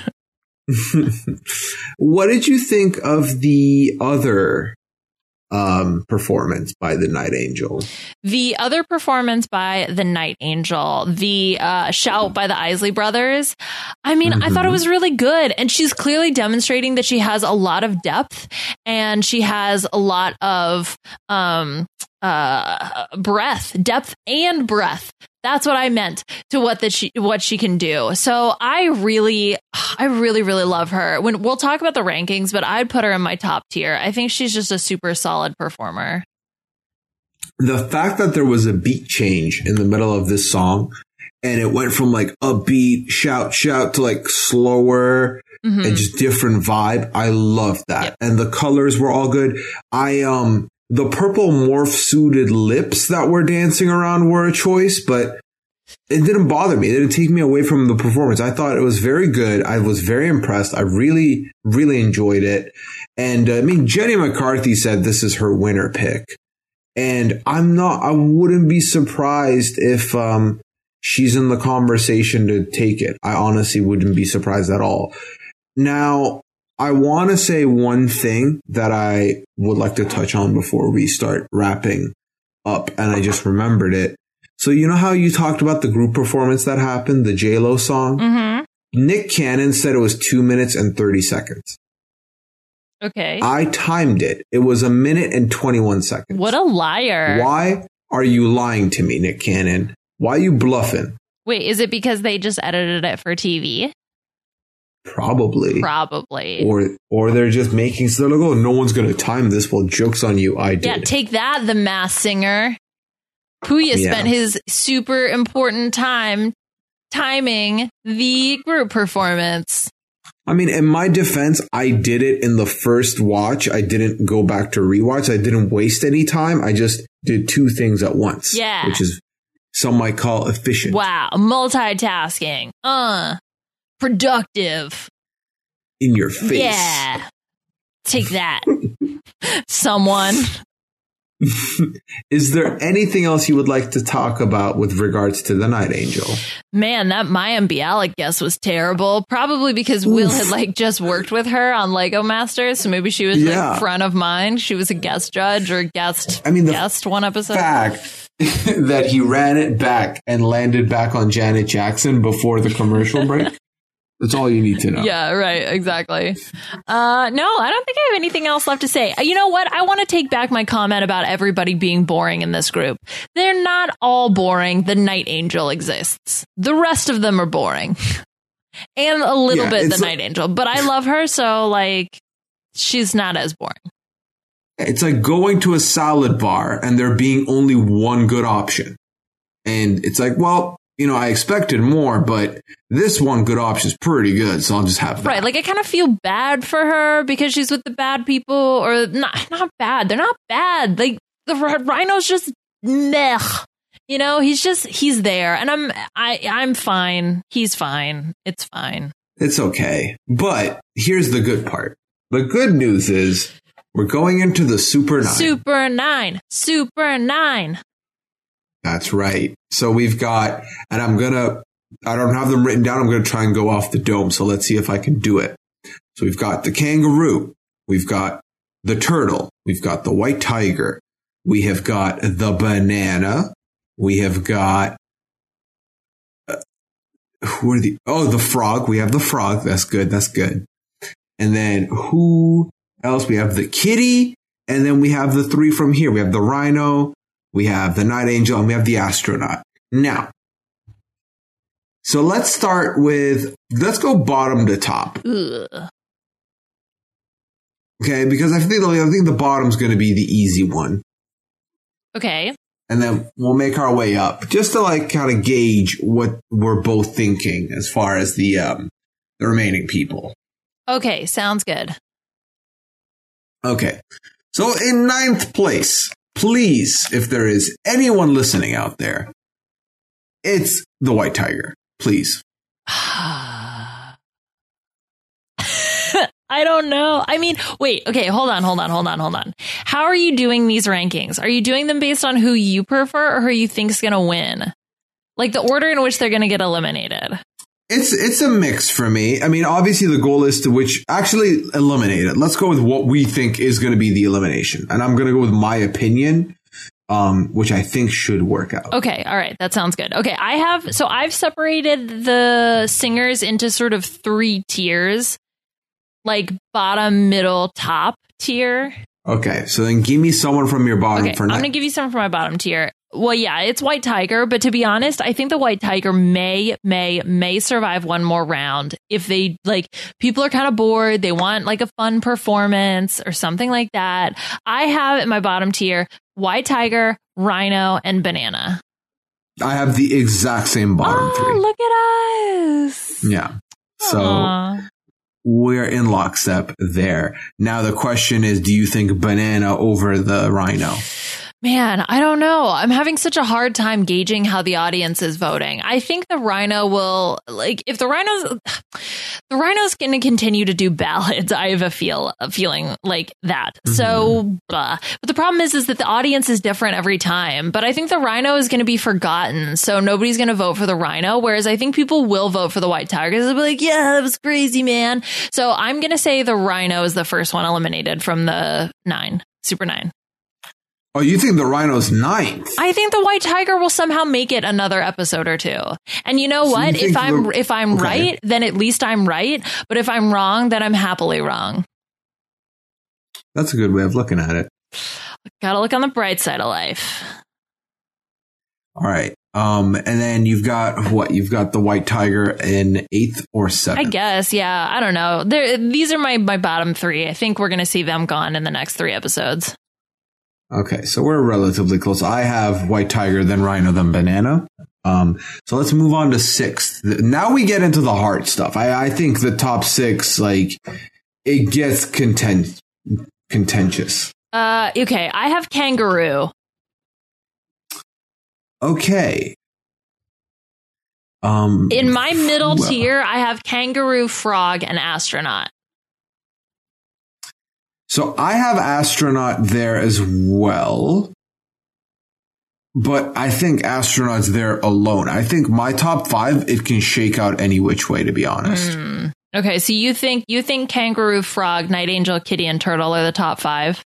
what did you think of the other um performance by the Night Angel? The other performance by the Night Angel, the uh, shout by the Isley Brothers, I mean, I thought it Mhm. was really good. And she's clearly demonstrating that she has a lot of depth and she has a lot of um, uh, breath, depth and breath. That's what I meant to what that she what she can do. So I really, I really, really love her. When we'll talk about the rankings, but I'd put her in my top tier. I think she's just a super solid performer. the fact that there was a beat change in the middle of this song and it went from like upbeat shout shout to like slower Mhm. and just different vibe i love that Yep. and the colors were all good i um the purple morph suited lips that were dancing around were a choice but it didn't bother me. It didn't take me away from the performance. I thought it was very good. I was very impressed. I really really enjoyed it. And uh, i mean jenny mccarthy said this is her winner pick. And I'm not, I wouldn't be surprised if, um, she's in the conversation to take it. I honestly wouldn't be surprised at all. Now, I want to say one thing that I would like to touch on before we start wrapping up, and I just remembered it. So you know how you talked about the group performance that happened, the J-Lo song? Mhm. Nick Cannon said it was two minutes and 30 seconds. Okay. I timed it. It was a minute and 21 seconds. What a liar. Why are you lying to me, Nick Cannon? Why are you bluffing? Wait, is it because they just edited it for TV? Probably. Probably. Or or they're just making so they're like, oh, no one's gonna time this. Well, jokes on you, I did. yeah, take that, the Masked Singer. Puya Yeah. spent his super important time timing the group performance. I mean, in my defense, I did it in the first watch. I didn't go back to rewatch. I didn't waste any time. I just did two things at once. Yeah. Which is some might call efficient. Wow, multitasking. Uh, productive. In your face. Yeah. Take that. Someone. Is there anything else you would like to talk about with regards to the Night Angel? Man, that Mayim Bialik guess was terrible. Probably because Will had like just worked with her on Lego Masters, so maybe she was Yeah. like front of mind. She was a guest judge or guest I mean, the guest one episode. Fact that he ran it back and landed back on Janet Jackson before the commercial break. That's all you need to know. Yeah, right, exactly. Uh, no, I don't think I have anything else left to say. Uh, You know what? I want to take back my comment about everybody being boring in this group. They're not all boring. The Night Angel exists. The rest of them are boring. And a little Yeah, bit the it's Night Angel, but I love her, so like, she's not as boring. It's like going to a salad bar and there being only one good option. And it's like, well, you know, I expected more, but this one good option is pretty good, so I'll just have that. Right. Like I kind of feel bad for her because she's with the bad people or not not bad. They're not bad. Like the rh- rhino's just meh. You know, he's just he's there and I'm I I'm fine. He's fine. It's fine. It's okay. But here's the good part. The good news is we're going into the Super 9. Super 9. Super 9. That's right. So we've got, and I'm gonna, I don't have them written down. I'm gonna try and go off the dome. So let's see if I can do it. So we've got the kangaroo. We've got the turtle. We've got the white tiger. We have got the banana. We have got, uh, who are the, oh, the frog. We have the frog. That's good. That's good. And then who else? We have the kitty. And then we have the three from here. We have the rhino, we have the night angel, and we have the astronaut. Now, so let's start with, let's go bottom to top. Ugh. Okay. Because I think, I think the bottom's going to be the easy one. Okay. And then we'll make our way up just to like kind of gauge what we're both thinking as far as the, um, the remaining people. Okay, sounds good. Okay. So in ninth place, please, if there is anyone listening out there, it's the white tiger. Please. I don't know. I mean, wait, okay, hold on, hold on, hold on, hold on. How are you doing these rankings? Are you doing them based on who you prefer or who you think's going to win? Like the order in which they're going to get eliminated. It's it's a mix for me. I mean, obviously the goal is to which actually eliminate it. Let's go with what we think is going to be the elimination, and I'm going to go with my opinion, um, which I think should work out. Okay, all right, that sounds good. Okay, I have so I've separated the singers into sort of three tiers, like bottom, middle, top tier. Okay, so then give me someone from your bottom Okay, for now. I'm going to give you some from my bottom tier. Well, yeah, it's White Tiger, but to be honest, I think the White Tiger may, may, may survive one more round if they like. People are kind of bored; they want like a fun performance or something like that. I have in my bottom tier White Tiger, Rhino, and Banana. I have the exact same bottom oh, three. look at us! Yeah. So. Aw. we're in lockstep there. Now the question is, do you think banana over the rhino? Man, I don't know. I'm having such a hard time gauging how the audience is voting. I think the rhino will like if the rhinos the rhino's going to continue to do ballads. I have a feel a feeling like that. So, mm-hmm. blah. but the problem is is that the audience is different every time. But I think the rhino is going to be forgotten. So nobody's going to vote for the rhino whereas I think people will vote for the white tiger. They'll be like, "Yeah, that was crazy, man." So I'm going to say the rhino is the first one eliminated from the 9, Super 9. Oh, you think the rhino's ninth? I think the white tiger will somehow make it another episode or two. And you know So you what? think if I'm if I'm okay. right, then at least I'm right. But if I'm wrong, then I'm happily wrong. That's a good way of looking at it. Got to look on the bright side of life. All right. Um, and then you've got what? You've got the white tiger in eighth or seventh. I guess, yeah. I don't know. There, these are my my bottom three. I think we're gonna see them gone in the next three episodes. Okay, so we're relatively close. I have white tiger, then rhino, then banana. Um, so let's move on to sixth. Now we get into the hard stuff. I, I think the top six, like, it gets content, contentious. Uh, okay. I have kangaroo. Okay. Um, In my middle well, tier, I have kangaroo, frog, and astronaut. So I have astronaut there as well. But I think astronaut's there alone. I think my top five, it can shake out any which way, to be honest. Hmm. Okay, so you think you think kangaroo, frog, night angel, kitty, and turtle are the top five?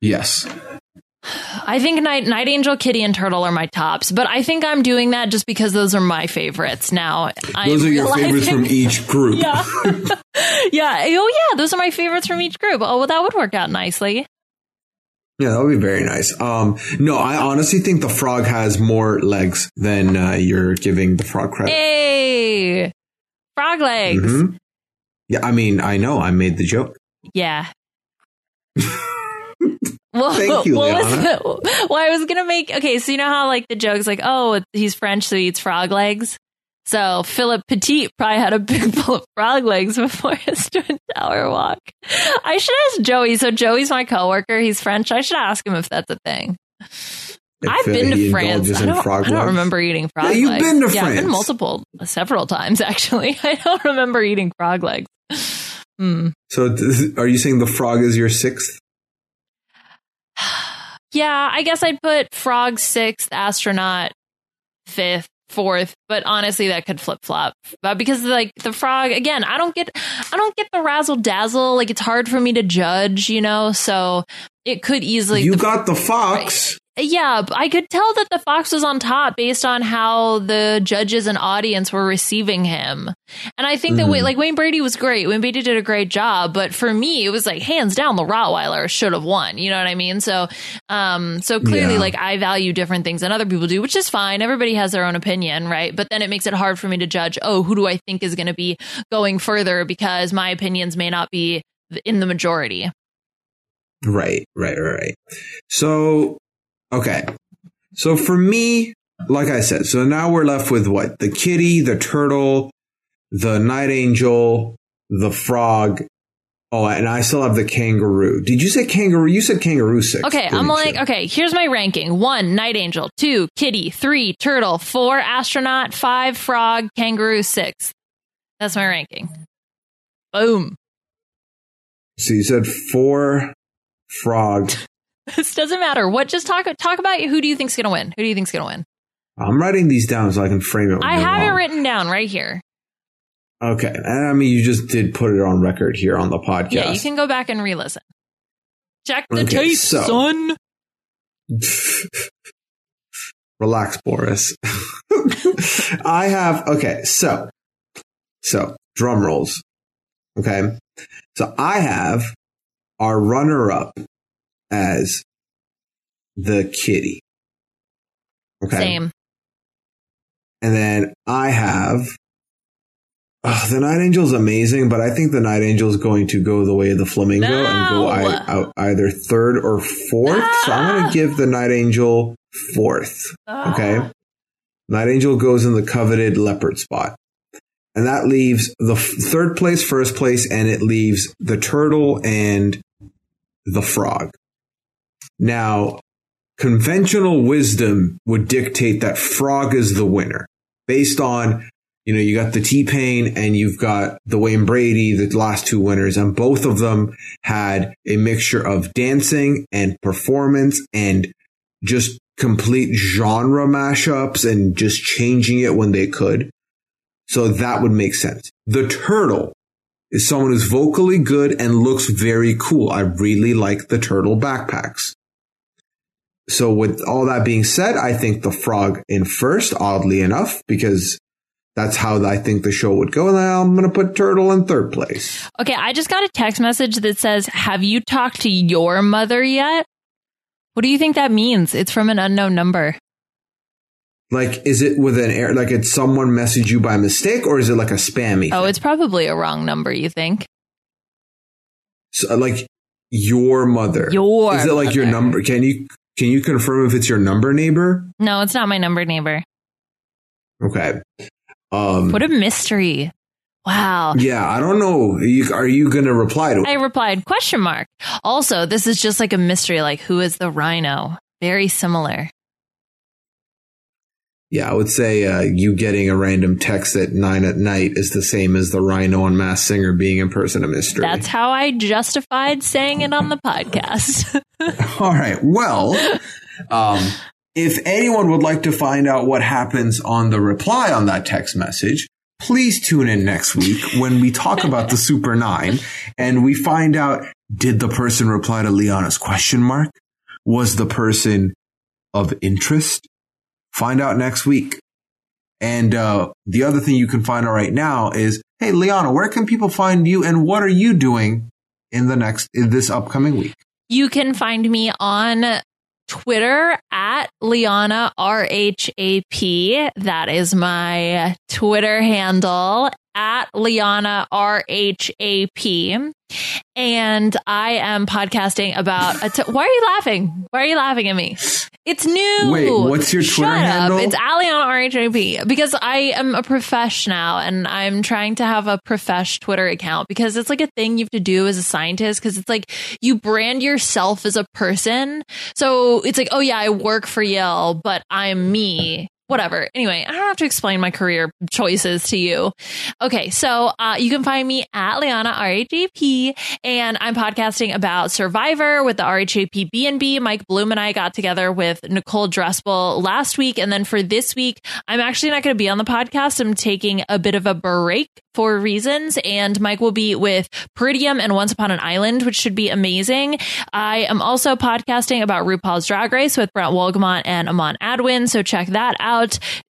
Yes. I think night night angel, kitty, and turtle are my tops, but I think I'm doing that just because those are my favorites. Now, I'm Those are your realizing- favorites from each group. yeah, yeah. Oh, yeah. Those are my favorites from each group. Oh, well, that would work out nicely. Yeah, that would be very nice. Um, no, I honestly think the frog has more legs than uh, you're giving the frog credit. Hey, frog legs. Mhm. Yeah, I mean, I know I made the joke. Yeah. Well, Thank you, what was the- well, I was gonna make okay. So you know how like the joke's like, oh, he's French, so he eats frog legs. So Philip Petit probably had a big bowl of frog legs before his Twin Tower walk. I should ask Joey. So Joey's my coworker. He's French. I should ask him if that's a thing. If, I've uh, been to France. I don't, I don't remember eating frog Yeah, you've legs. been to yeah, I've been multiple, several times actually. I don't remember eating frog legs. Hmm. So, are you saying the frog is your sixth? Yeah, I guess I'd put frog sixth, astronaut fifth, fourth, but honestly, that could flip flop. But because like the frog, again, I don't get, I don't get the razzle dazzle. Like it's hard for me to judge, you know. So it could easily. you the- got the fox. Yeah, I could tell that the fox was on top based on how the judges and audience were receiving him. And I think that Mhm. Wayne, like Wayne Brady was great. Wayne Brady did a great job, but for me, it was like hands down the Rottweiler should have won. You know what I mean? So, um, so clearly, Yeah. like I value different things than other people do, which is fine. Everybody has their own opinion, right? But then it makes it hard for me to judge. Oh, who do I think is going to be going further because my opinions may not be in the majority. Right, right, right. So, okay. So for me, like I said, so now we're left with what? The kitty, the turtle, the night angel, the frog. Oh, and I still have the kangaroo. Did you say kangaroo? You said kangaroo six. Okay, I'm like, you? okay, here's my ranking. One, night angel. Two, kitty. Three, turtle. Four, astronaut. Five, frog. Kangaroo. Six. That's my ranking. Boom. So you said four frog. This doesn't matter. What? Just talk. Talk about who do you think's gonna win? Who do you think's gonna win? I'm writing these down so I can frame it. I have it written down right here. Okay. And I mean, you just did put it on record here on the podcast. Yeah, you can go back and re-listen. Check the Okay, tape, so- son. Relax, Boris. I have okay, so so drum rolls. Okay. So I have our runner up as the kitty. Okay. Same. And then I have oh, the Night Angel's amazing, but I think the Night Angel is going to go the way of the flamingo and go No. I, either third or fourth. So I'm going Ah. to give the Night Angel fourth. Okay. Night Angel goes in the coveted leopard spot. And that leaves the third place, first place, and it leaves the turtle and the frog. Now, conventional wisdom would dictate that frog is the winner based on, you know, you got the T-Pain and you've got the Wayne Brady, the last two winners, and both of them had a mixture of dancing and performance and just complete genre mashups and just changing it when they could. So that would make sense. The turtle is someone who's vocally good and looks very cool. I really like the turtle backpacks. So with all that being said, I think the frog in first, oddly enough, because that's how I think the show would go. And I'm going to put turtle in third place. Okay, I just got a text message that says, "Have you talked to your mother yet?" What do you think that means? It's from an unknown number. Like, is it with an air, like it's someone messaged you by mistake or is it like a spammy? Oh, thing? it's probably a wrong number, you think? So, like your mother. Your Is it like your number? Can you can you confirm if it's your number neighbor? No, it's not my number neighbor. Okay. Um What a mystery. Wow. Yeah, I don't know. Are you, are you going to reply to it? I replied, question mark. Also, this is just like a mystery, like who is the rhino? Very similar. Yeah, I would say uh, you getting a random text at nine at night is the same as the Rhino and Masked Singer being in person a mystery. That's how I justified saying it on the podcast. All right. Well, um, if anyone would like to find out what happens on the reply on that text message, please tune in next week when we talk about the Super Nine and we find out did the person reply to Liana's question mark? Was the person of interest? Find out next week. And uh, the other thing you can find out right now is, hey, Liana, where can people find you and what are you doing in the next, in this upcoming week? You can find me on Twitter at Liana RHAP. That is my Twitter handle at Liana RHAP. And I am podcasting about. A t- Why are you laughing? Why are you laughing at me? It's new. Wait, what's your Shut Twitter up. handle? It's Aliana RHAP because I am a profesh now and I'm trying to have a profesh Twitter account because it's like a thing you have to do as a scientist because it's like you brand yourself as a person. So it's like, oh yeah, I work for Yale, but I'm me. Whatever. Anyway, I don't have to explain my career choices to you. Okay, so uh, you can find me at Liana RHAP, and I'm podcasting about Survivor with the RHAP BNB. Mike Bloom and I got together with Nicole Dressel last week, and then for this week, I'm actually not going to be on the podcast. I'm taking a bit of a break for reasons, and Mike will be with Peridium and Once Upon an Island, which should be amazing. I am also podcasting about RuPaul's Drag Race with Brent Wolgamont and Amon Adwin, so check that out.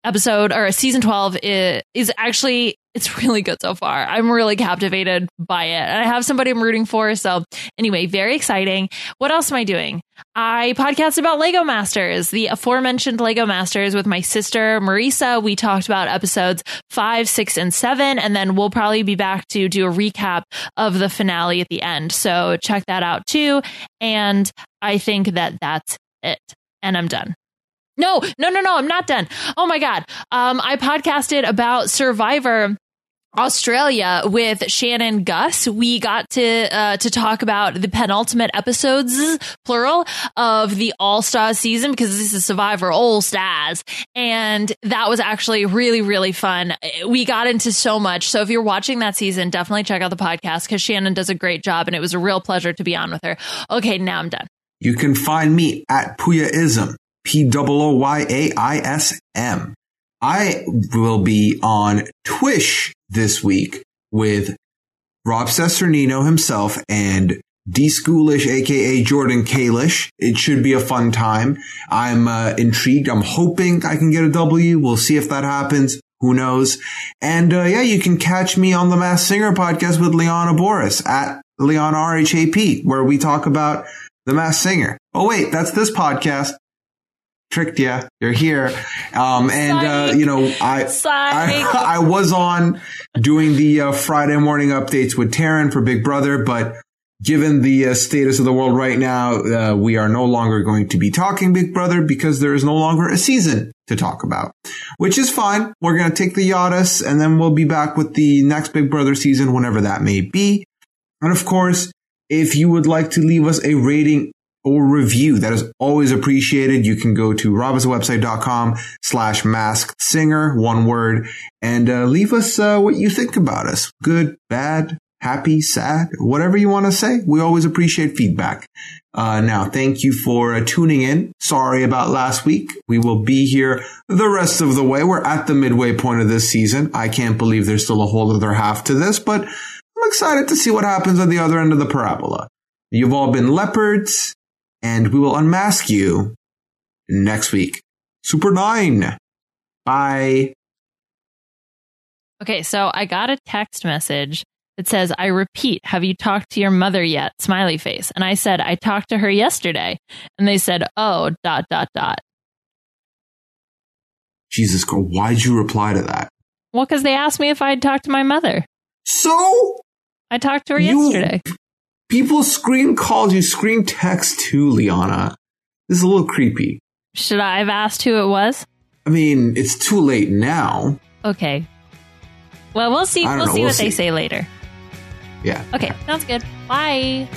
Episode or a season 12 is, is actually it's really good so far. I'm really captivated by it. And I have somebody I'm rooting for. So anyway, very exciting. What else am I doing? I podcast about Lego Masters, the aforementioned Lego Masters with my sister Marisa. We talked about episodes five, six, and seven, and then we'll probably be back to do a recap of the finale at the end. So check that out too. And I think that that's it. And I'm done. No, no, no, no, I'm not done. Oh my God. Um, I podcasted about Survivor. Australia with Shannon Guss. We got to uh, to talk about the penultimate episodes, plural, of the All Stars season because this is Survivor All Stars, and that was actually really really fun. We got into so much. So if you're watching that season, definitely check out the podcast because Shannon does a great job, and it was a real pleasure to be on with her. Okay, now I'm done. You can find me at Pooyaism, P O O Y A I S M. I will be on Twish this week with Rob Cesternino himself and D Schoolish, aka Jordan Kalish. It should be a fun time. I'm uh, intrigued. I'm hoping I can get a W. We'll see if that happens. Who knows? And uh, yeah, you can catch me on the Masked Singer podcast with Liana Boris at Liana RHAP, where we talk about the Masked Singer. Oh wait, that's this podcast tricked you. You're here. Um, and, uh, you know, I, I, I, was on doing the uh, Friday morning updates with Taryn for Big Brother, but given the uh, status of the world right now, uh, we are no longer going to be talking Big Brother because there is no longer a season to talk about, which is fine. We're going to take the Yadis and then we'll be back with the next Big Brother season, whenever that may be. And of course, if you would like to leave us a rating or review. That is always appreciated. You can go to robhasawebsite.com slash masked singer, one word, and uh, leave us uh, what you think about us. Good, bad, happy, sad, whatever you want to say. We always appreciate feedback. Uh, now, thank you for uh, tuning in. Sorry about last week. We will be here the rest of the way. We're at the midway point of this season. I can't believe there's still a whole other half to this, but I'm excited to see what happens at the other end of the parabola. You've all been leopards and we will unmask you next week. Super 9. Bye. Okay, so I got a text message that says, I repeat, have you talked to your mother yet? Smiley face. And I said, I talked to her yesterday. And they said, oh, dot, dot, dot. Jesus, girl, why'd you reply to that? Well, because they asked me if I'd talked to my mother. So? I talked to her You- yesterday. People screen calls you, screen text too, Liana. This is a little creepy. Should I have asked who it was? I mean, it's too late now. Okay. Well, we'll see. We'll know. see We'll what they say later. Yeah. Okay, sounds good. Bye.